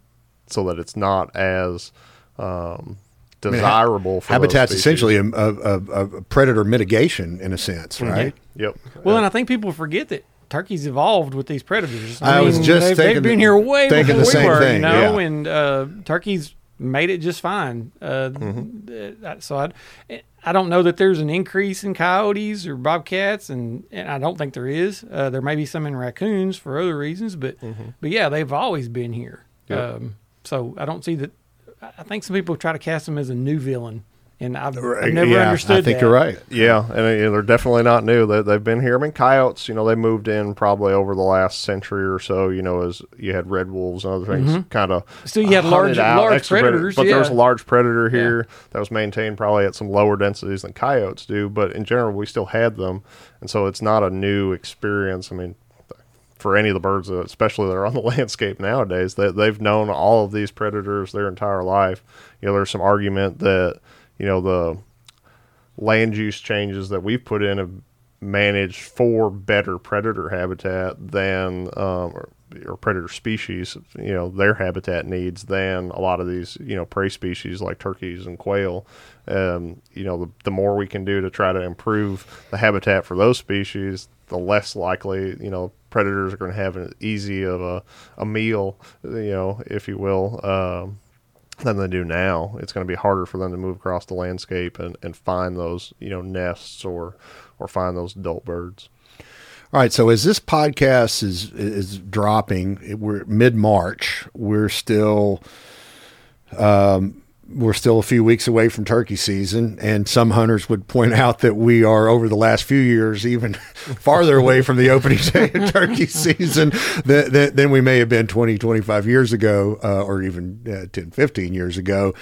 S3: so that it's not as um,
S2: mean, ha-
S3: desirable for those
S2: Habitat's
S3: species.
S2: essentially a, a, a, a predator mitigation in a sense, right?
S3: yep
S4: Well, and I think people forget that turkeys evolved with these predators.
S2: I was just
S4: they've,
S2: thinking
S4: they've been
S2: the-
S4: here way
S2: thinking
S4: before
S2: the same
S4: we were,
S2: thing,
S4: you know,
S2: yeah.
S4: and uh, turkeys made it just fine. Uh,
S2: Mm-hmm.
S4: So I, I don't know that there's an increase in coyotes or bobcats, and, and I don't think there is. Uh, there may be some in raccoons for other reasons, but
S2: Mm-hmm.
S4: but yeah, they've always been here.
S3: Yep.
S4: Um, so I don't see that I think some people try to cast them as a new villain, and I've, I've never
S2: yeah,
S4: understood.
S2: I think
S4: that.
S2: you're right.
S3: Yeah, and uh, they're definitely not new. They, they've been here. I mean, coyotes, you know, they moved in probably over the last century or so. You know, as you had red wolves and other things, kind of.
S4: Still, you had large- large predators,
S3: but there was a large predator here that was maintained probably at some lower densities than coyotes do. But in general, we still had them, and so it's not a new experience. I mean, for any of the birds, especially that are on the landscape nowadays, that they've known all of these predators their entire life. You know, there's some argument that you know the land use changes that we've put in have managed for better predator habitat than um, or, or predator species, you know, their habitat needs than a lot of these, you know, prey species like turkeys and quail. Um, you know, the, the more we can do to try to improve the habitat for those species, the less likely, you know, predators are going to have an easy of a, a meal, you know, if you will. Um, than they do now. It's going to be harder for them to move across the landscape and, and find those you know nests or or find those adult birds.
S2: All right. So as this podcast is is dropping, we're mid March. We're still, um, we're still a few weeks away from turkey season, and some hunters would point out that we are over the last few years even farther away from the opening day of turkey season than, than, than we may have been 20, 25 years ago, uh, or even uh, 10, 15 years ago.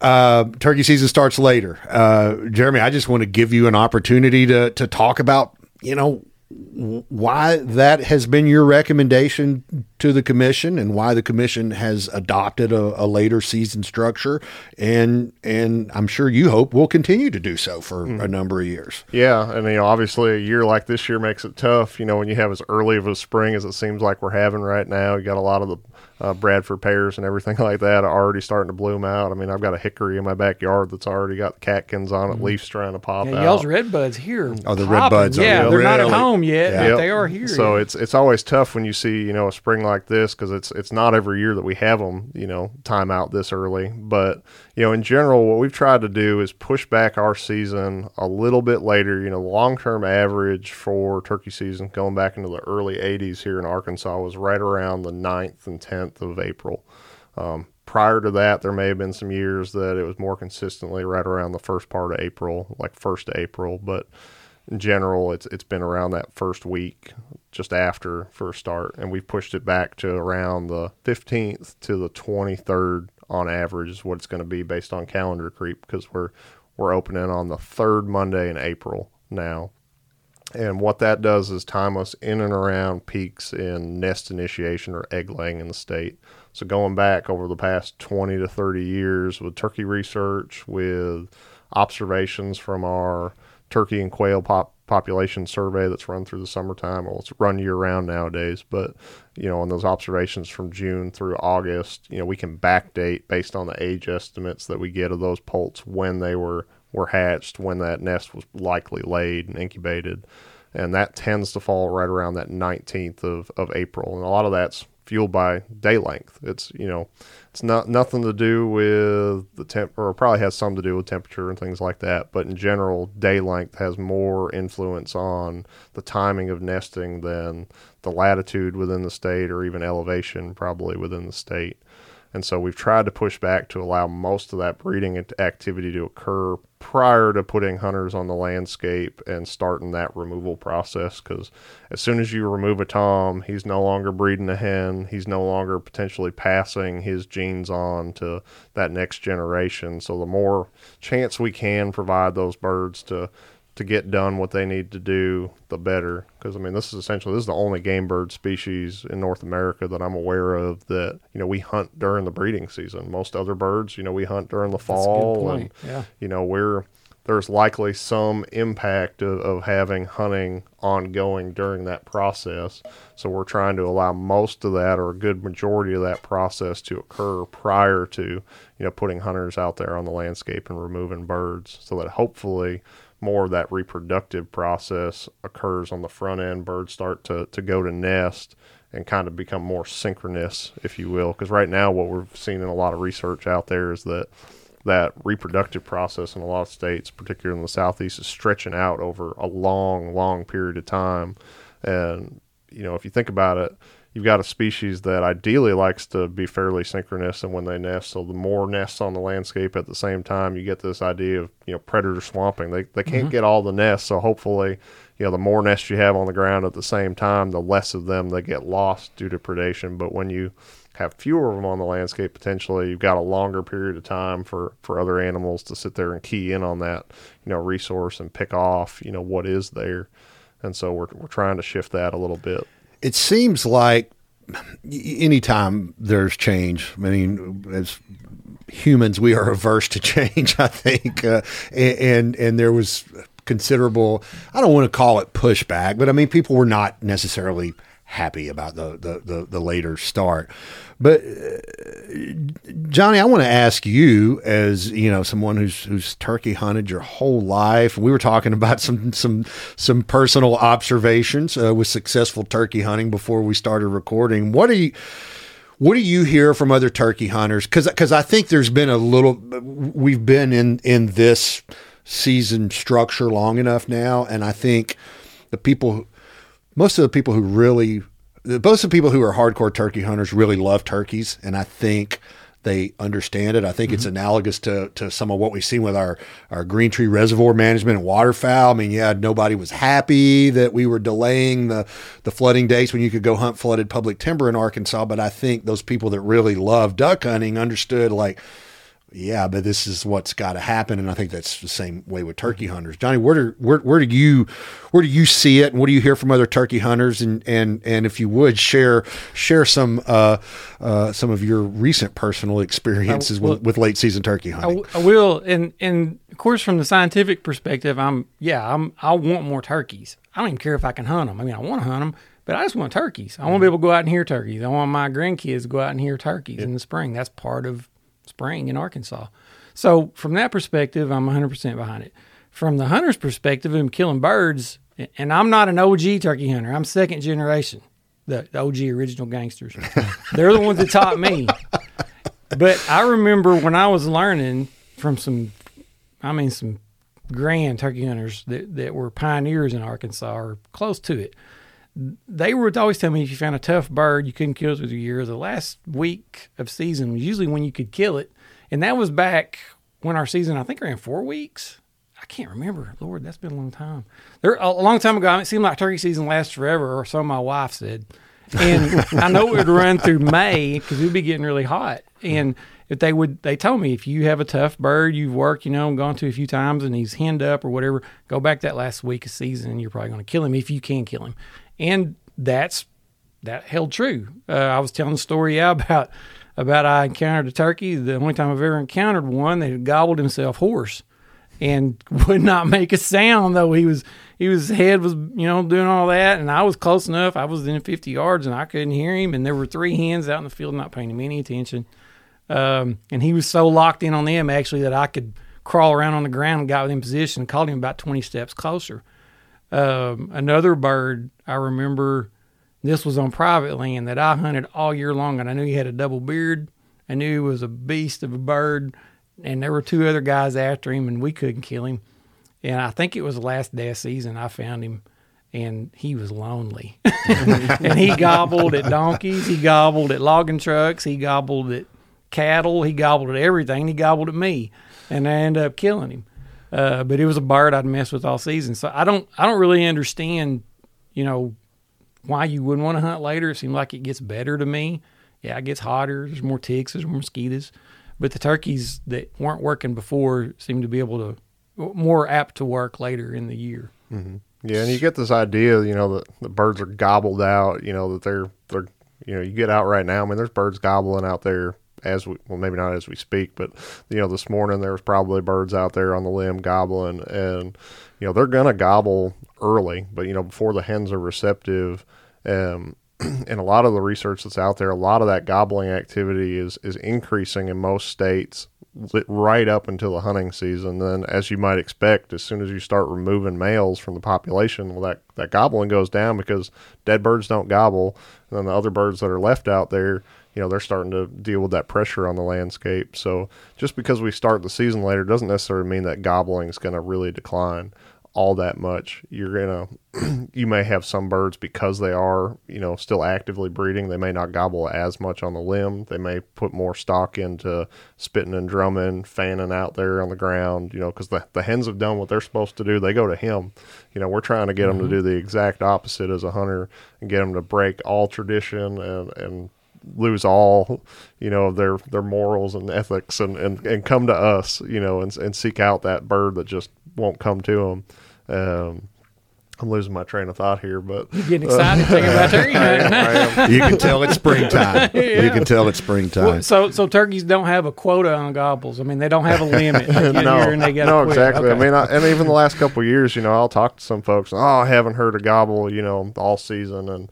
S2: Uh, turkey season starts later. Uh, Jeremy, I just want to give you an opportunity to to talk about, you know, why that has been your recommendation to the commission and why the commission has adopted a, a later season structure and and I'm sure you hope will continue to do so for hmm. a number of years.
S3: Yeah, and you know, obviously, a year like this year makes it tough. You know, when you have as early of a spring as it seems like we're having right now, you got a lot of the uh, Bradford pears and everything like that are already starting to bloom out. I mean, I've got a hickory in my backyard that's already got the catkins on it, leaves trying to pop
S4: Yeah,
S3: out.
S4: y'all's red buds here.
S2: Oh, the red
S4: popping.
S2: buds are
S4: Yeah, they're not at home yet,
S2: Yeah.
S4: but
S3: Yep.
S4: they are here.
S3: So
S4: yeah.
S3: it's it's always tough when you see you know a spring like this because it's it's not every year that we have them you know time out this early. But you know in general, what we've tried to do is push back our season a little bit later. You know, long term average for turkey season going back into the early '80s here in Arkansas was right around the 9th and 10th of April. Um, prior to that, there may have been some years that it was more consistently right around the first part of April, like first of April, but in general, it's it's been around that first week, just after first start, and we've pushed it back to around the 15th to the 23rd on average is what it's going to be based on calendar creep because we're we're opening on the third Monday in April now. And what that does is time us in and around peaks in nest initiation or egg laying in the state. So going back over the past 20 to 30 years with turkey research, with observations from our turkey and quail pop population survey that's run through the summertime. Well, it's run year round nowadays, but you know, on those observations from June through August, you know, we can backdate based on the age estimates that we get of those poults when they were were hatched, when that nest was likely laid and incubated. And that tends to fall right around that 19th of, of April. And a lot of that's fueled by day length. It's, you know, it's not nothing to do with the temp, or probably has some to do with temperature and things like that. But in general, day length has more influence on the timing of nesting than the latitude within the state or even elevation probably within the state. And so we've tried to push back to allow most of that breeding activity to occur prior to putting hunters on the landscape and starting that removal process. Because as soon as you remove a tom, he's no longer breeding a hen. He's no longer potentially passing his genes on to that next generation. So the more chance we can provide those birds to to get done what they need to do, the better. Because I mean, this is essentially this is the only game bird species in North America that I'm aware of that you know we hunt during the breeding season. Most other birds, you know, we hunt during the
S4: That's a good
S3: fall, and.
S4: Yeah.
S3: you know we're there's likely some impact of, of having hunting ongoing during that process. So we're trying to allow most of that or a good majority of that process to occur prior to, you know, putting hunters out there on the landscape and removing birds so that hopefully more of that reproductive process occurs on the front end. Birds start to, to go to nest and kind of become more synchronous, if you will. Because right now, what we're seeing in a lot of research out there is that that reproductive process in a lot of states, particularly in the southeast, is stretching out over a long, long period of time. And you know, if you think about it, you've got a species that ideally likes to be fairly synchronous and when they nest. So the more nests on the landscape at the same time, you get this idea of you know predator swamping. They they can't mm-hmm. get all the nests, so hopefully you know the more nests you have on the ground at the same time, the less of them they get lost due to predation. But when you have fewer of them on the landscape potentially you've got a longer period of time for for other animals to sit there and key in on that you know resource and pick off you know what is there and so we're, we're trying to shift that a little bit
S2: it seems like anytime there's change, I mean, as humans, we are averse to change. I think, uh, and and there was considerable. I don't want to call it pushback, but I mean, people were not necessarily happy about the the, the, the later start. But uh, Johnny, I want to ask you, as you know, someone who's who's turkey hunted your whole life. We were talking about some some some personal observations uh, with successful turkey hunting before we started recording. What are you? What do you hear from other turkey hunters? Because because I think there's been a little. We've been in in this season structure long enough now, and I think the people most of the people who really, of the people who are hardcore turkey hunters really love turkeys, and I think they understand it. I think mm-hmm. it's analogous to to some of what we've seen with our our green tree reservoir management and waterfowl. I mean, yeah, nobody was happy that we were delaying the the flooding dates when you could go hunt flooded public timber in Arkansas. But I think those people that really love duck hunting understood like yeah, but this is what's got to happen, and I think that's the same way with turkey hunters. Johnny, where do where, where do you where do you see it, and what do you hear from other turkey hunters? And and and if you would share share some uh, uh, some of your recent personal experiences with, with, late season turkey hunting.
S4: I, will, and and of course from the scientific perspective, I'm yeah, I'm I want more turkeys. I don't even care if I can hunt them. I mean, I want to hunt them, but I just want turkeys. I want to be able to go out and hear turkeys. I want my grandkids to go out and hear turkeys in the spring. That's part of spring in Arkansas. So from that perspective, I'm 100% behind it. From the hunter's perspective, I'm killing birds, and I'm not an OG turkey hunter. I'm second generation, the, the OG original gangsters. They're the ones that taught me. But I remember when I was learning from some, I mean, some grand turkey hunters that, that were pioneers in Arkansas or close to it they would always tell me if you found a tough bird, you couldn't kill it with your ears. The last week of season was usually when you could kill it, and that was back when our season I think ran four weeks. I can't remember. Lord, that's been a long time. There a long time ago. It seemed like turkey season lasts forever, or so my wife said. And I know it would run through May because it would be getting really hot. And if they would, they told me if you have a tough bird you've worked, you know, gone to a few times, and he's henned up or whatever, go back that last week of season, and you're probably going to kill him if you can kill him and that's that held true. Uh, I was telling the story yeah, about about I encountered a turkey. The only time I've ever encountered one that had gobbled himself hoarse and would not make a sound though he was he was head was you know doing all that. And I was close enough. I was within 50 yards and I couldn't hear him. And there were three hens out in the field not paying him any attention. Um, and he was so locked in on them actually that I could crawl around on the ground and got within position and called him about 20 steps closer um, another bird I remember this was on private land that I hunted all year long, and I knew he had a double beard. I knew he was a beast of a bird, and there were two other guys after him, and we couldn't kill him. And I think it was the last day of season I found him, and he was lonely. and he gobbled at donkeys, he gobbled at logging trucks, he gobbled at cattle, he gobbled at everything. He gobbled at me, and I ended up killing him. Uh, but it was a bird I'd mess with all season. So I don't I don't really understand, you know, why you wouldn't want to hunt later. It seems like it gets better to me. Yeah, it gets hotter. There's more ticks. There's more mosquitoes. But the turkeys that weren't working before seem to be able to more apt to work later in the year.
S3: Mm-hmm. Yeah, and you get this idea, you know, that the birds are gobbled out. You know that they're they're you know you get out right now. I mean, there's birds gobbling out there as we well maybe not as we speak, but you know this morning there was probably birds out there on the limb gobbling, and you know they're gonna gobble early, but you know before the hens are receptive. Um, and a lot of the research that's out there, a lot of that gobbling activity is is increasing in most states right up until the hunting season. Then, as you might expect, as soon as you start removing males from the population, well, that that gobbling goes down because dead birds don't gobble, and then the other birds that are left out there, you know they're starting to deal with that pressure on the landscape. So just because we start the season later doesn't necessarily mean that gobbling is going to really decline. all that much. You're gonna you may have some birds because they are you know still actively breeding. They may not gobble as much on the limb. They may put more stock into spitting and drumming, fanning out there on the ground. You know because the the hens have done what they're supposed to do. They go to him. You know we're trying to get mm-hmm. them to do the exact opposite as a hunter and get them to break all tradition and and lose all, you know, their their morals and ethics, and, and, and come to us, you know, and and seek out that bird that just won't come to them. Um, I'm losing my train of thought here, but
S4: you're getting excited uh, thinking about turkey
S2: hunting. you can tell it's springtime. yeah. You can tell it's springtime. Well,
S4: so, so turkeys don't have a quota on gobbles. I mean, they don't have a limit. no,
S3: no, exactly. Okay. I mean, I, and even the last couple years, you know, I'll talk to some folks. Oh, I haven't heard a gobble, you know, all season, and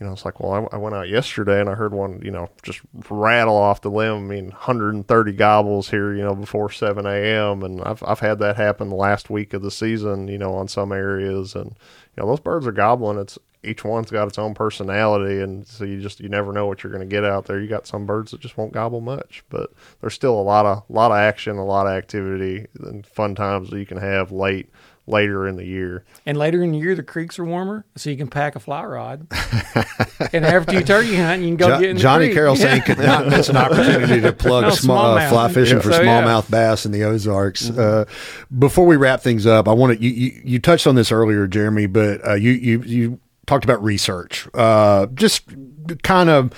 S3: you know, it's like, well, I, I, went out yesterday and I heard one, you know, just rattle off the limb. I mean, 130 gobbles here, you know, before 7 a.m. And I've, I've had that happen the last week of the season, you know, on some areas. And, you know, those birds are gobbling. It's each one's got its own personality. And so you just, you never know what you're going to get out there. You got some birds that just won't gobble much, but there's still a lot of, lot of action, a lot of activity and fun times that you can have late later in the year.
S4: And later in the year, the creeks are warmer, so you can pack a fly rod. and after you turkey hunt, you can go jo- get in
S2: Johnny
S4: creek.
S2: Carrol Sain could not miss an opportunity to plug no, small, uh, fly fishing yeah. for so, smallmouth yeah. bass in the Ozarks. Mm-hmm. Uh, before we wrap things up, I want to you, you, you touched on this earlier, Jeremy, but uh, you you you talked about research. Uh, just kind of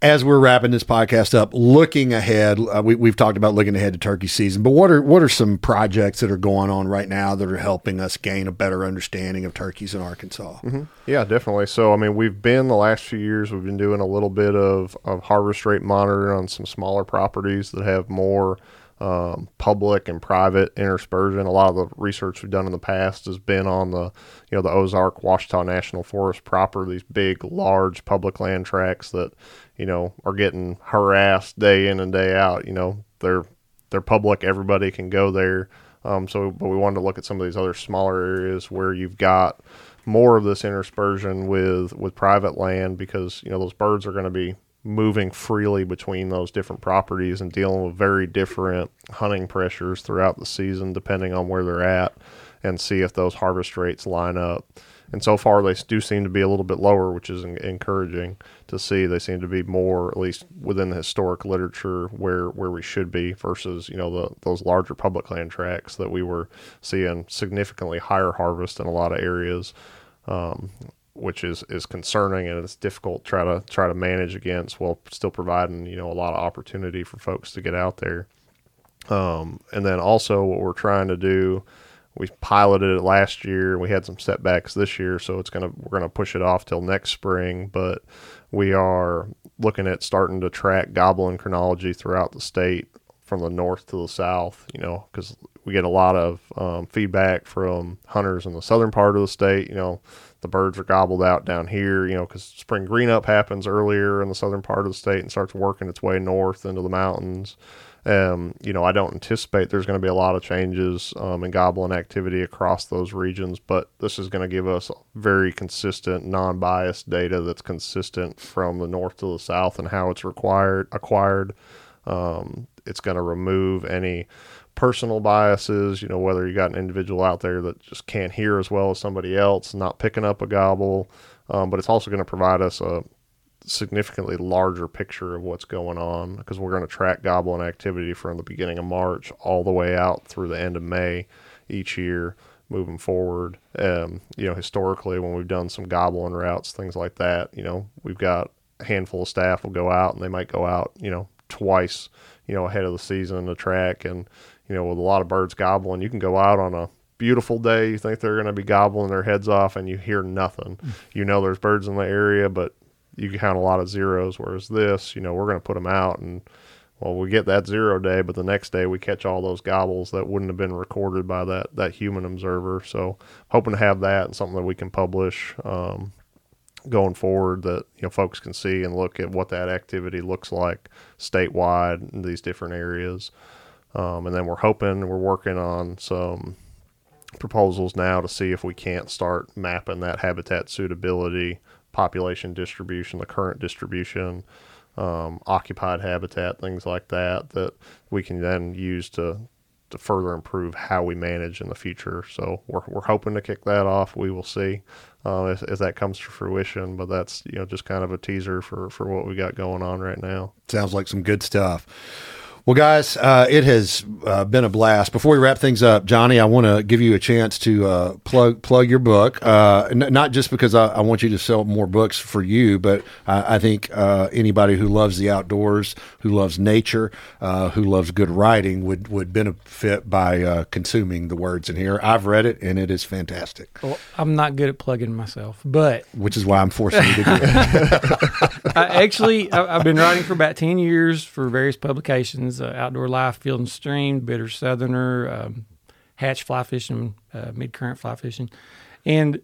S2: as we're wrapping this podcast up, looking ahead, uh, we, we've talked about looking ahead to turkey season, but what are what are some projects that are going on right now that are helping us gain a better understanding of turkeys in Arkansas?
S3: Mm-hmm. Yeah, definitely. So, I mean, we've been the last few years, we've been doing a little bit of, of harvest rate monitoring on some smaller properties that have more um, public and private interspersion. A lot of the research we've done in the past has been on the, you know, the Ozark Ouachita National Forest proper, these big, large public land tracts that, you know, are getting harassed day in and day out. You know, they're they're public; everybody can go there. Um, so, but we wanted to look at some of these other smaller areas where you've got more of this interspersion with with private land because you know those birds are going to be moving freely between those different properties and dealing with very different hunting pressures throughout the season depending on where they're at and see if those harvest rates line up and so far they do seem to be a little bit lower, which is encouraging to see. They seem to be more, at least within the historic literature, where where we should be versus you know the those larger public land tracts that we were seeing significantly higher harvest in a lot of areas. Um, which is, is concerning and it's difficult to try to try to manage against while still providing you know a lot of opportunity for folks to get out there. Um, and then also what we're trying to do we piloted it last year. We had some setbacks this year, so it's gonna we're gonna push it off till next spring. But we are looking at starting to track gobbling chronology throughout the state from the north to the south. You know, because we get a lot of um, feedback from hunters in the southern part of the state. You know, the birds are gobbled out down here. You know, because spring green up happens earlier in the southern part of the state and starts working its way north into the mountains. Um, you know, I don't anticipate there's going to be a lot of changes um, in gobbling activity across those regions, but this is going to give us very consistent, non-biased data that's consistent from the north to the south and how it's required acquired. Um, it's going to remove any personal biases. You know, whether you got an individual out there that just can't hear as well as somebody else, not picking up a gobble, um, but it's also going to provide us a significantly larger picture of what's going on because we're going to track gobbling activity from the beginning of March all the way out through the end of May each year moving forward. Um, you know, historically, when we've done some gobbling routes, things like that, you know, we've got a handful of staff will go out and they might go out, you know, twice, you know, ahead of the season to track. And, you know, with a lot of birds gobbling, you can go out on a beautiful day, you think they're going to be gobbling their heads off, and you hear nothing. Mm. You know, there's birds in the area, but you can count a lot of zeros. Whereas this, you know, we're going to put them out and well, we get that zero day, but the next day we catch all those gobbles that wouldn't have been recorded by that that human observer. So hoping to have that and something that we can publish um, going forward that you know folks can see and look at what that activity looks like statewide in these different areas. Um, and then we're hoping we're working on some proposals now to see if we can't start mapping that habitat suitability population distribution, the current distribution, um, occupied habitat, things like that, that we can then use to to further improve how we manage in the future. So we're we're hoping to kick that off. We will see uh, as, as that comes to fruition. But that's you know just kind of a teaser for for what we got going on right now.
S2: Sounds like some good stuff. Well, guys, uh, it has uh, been a blast. Before we wrap things up, Johnny, I want to give you a chance to uh, plug plug your book. Uh, n- not just because I, I, want you to sell more books for you, but I, I think uh, anybody who loves the outdoors, who loves nature, uh, who loves good writing would would benefit by consuming the words in here. I've read it, and it is fantastic.
S4: Well, I'm not good at plugging myself, but
S2: which is why I'm forcing you to do it.
S4: I actually, I've been writing for about ten years for various publications Outdoor Life, Field and Stream, Bitter Southerner, um, Hatch Fly Fishing, uh, MidCurrent Fly Fishing. And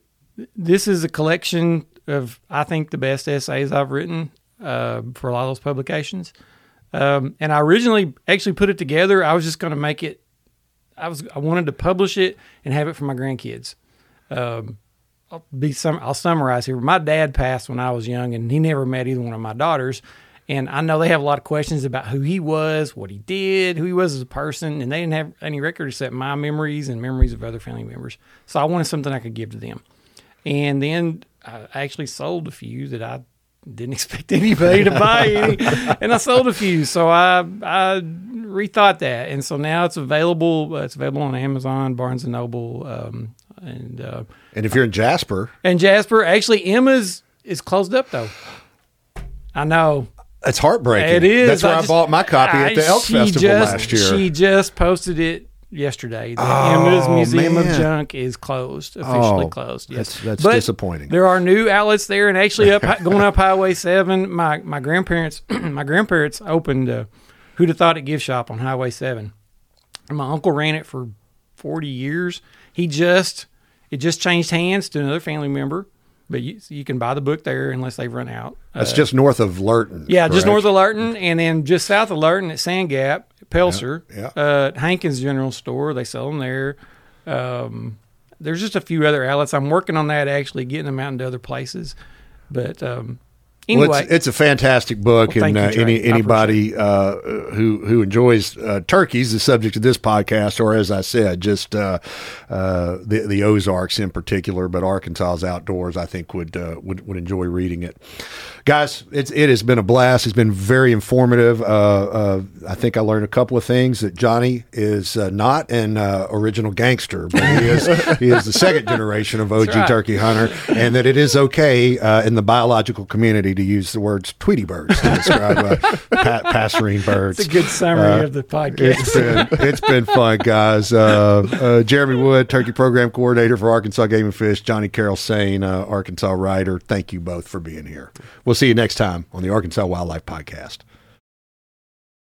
S4: this is a collection of, I think, the best essays I've written uh, for a lot of those publications. Um, and I originally actually put it together. I was just going to make it. I was I wanted to publish it and have it for my grandkids. Um, I'll be some. I'll summarize here. My dad passed when I was young, and he never met either one of my daughters. And I know they have a lot of questions about who he was, what he did, who he was as a person, and they didn't have any record except my memories and memories of other family members. So I wanted something I could give to them. And then I actually sold a few that I didn't expect anybody to buy any, and I sold a few. So I I rethought that, and so now it's available. Uh, it's available on Amazon, Barnes and Noble, um, and uh,
S2: and if you're in Jasper,
S4: and Jasper, actually Emma's is closed up though. I know.
S2: It's heartbreaking.
S4: It is.
S2: That's where I, just, bought my copy I, at the Elk Festival
S4: just,
S2: last year.
S4: She just posted it yesterday. The oh, Emma's Museum man. of Junk is closed, officially oh, closed. Yes,
S2: that's, that's but disappointing.
S4: There are new outlets there, and actually up going up Highway Seven. My my grandparents my grandparents opened a who'd have thought it gift shop on Highway Seven. And my uncle ran it for forty years. He just it just changed hands to another family member but you, you can buy the book there unless they've run out.
S2: That's uh, just north of Lurton.
S4: Yeah, correct? just north of Lurton, and then just south of Lurton at Sand Gap, Pelsor, yeah, yeah. Uh, Hankins General Store. They sell them there. Um, there's just a few other outlets. I'm working on that actually, getting them out into other places. But um, Anyway,
S2: well, it's, it's, a fantastic book, well, and uh, any anybody uh, who who enjoys uh, turkeys, the subject of this podcast, or as I said, just uh, uh, the the Ozarks in particular, but Arkansas's outdoors, I think would uh, would would enjoy reading it. Guys, it's it has been a blast. It's been very informative. I think I learned a couple of things that Johnny is not an original gangster, but he is he is the second generation of OG right. turkey hunter, and that it is okay in the biological community to use the words Tweety birds to describe uh, pa- passerine birds.
S4: It's a good summary uh, of the podcast.
S2: It's been, it's been fun, guys. Uh, uh, Jeremy Wood, Turkey Program Coordinator for Arkansas Game and Fish, Johnny Carrol Sain, uh, Arkansas writer. Thank you both for being here. We'll see you next time on the Arkansas Wildlife Podcast.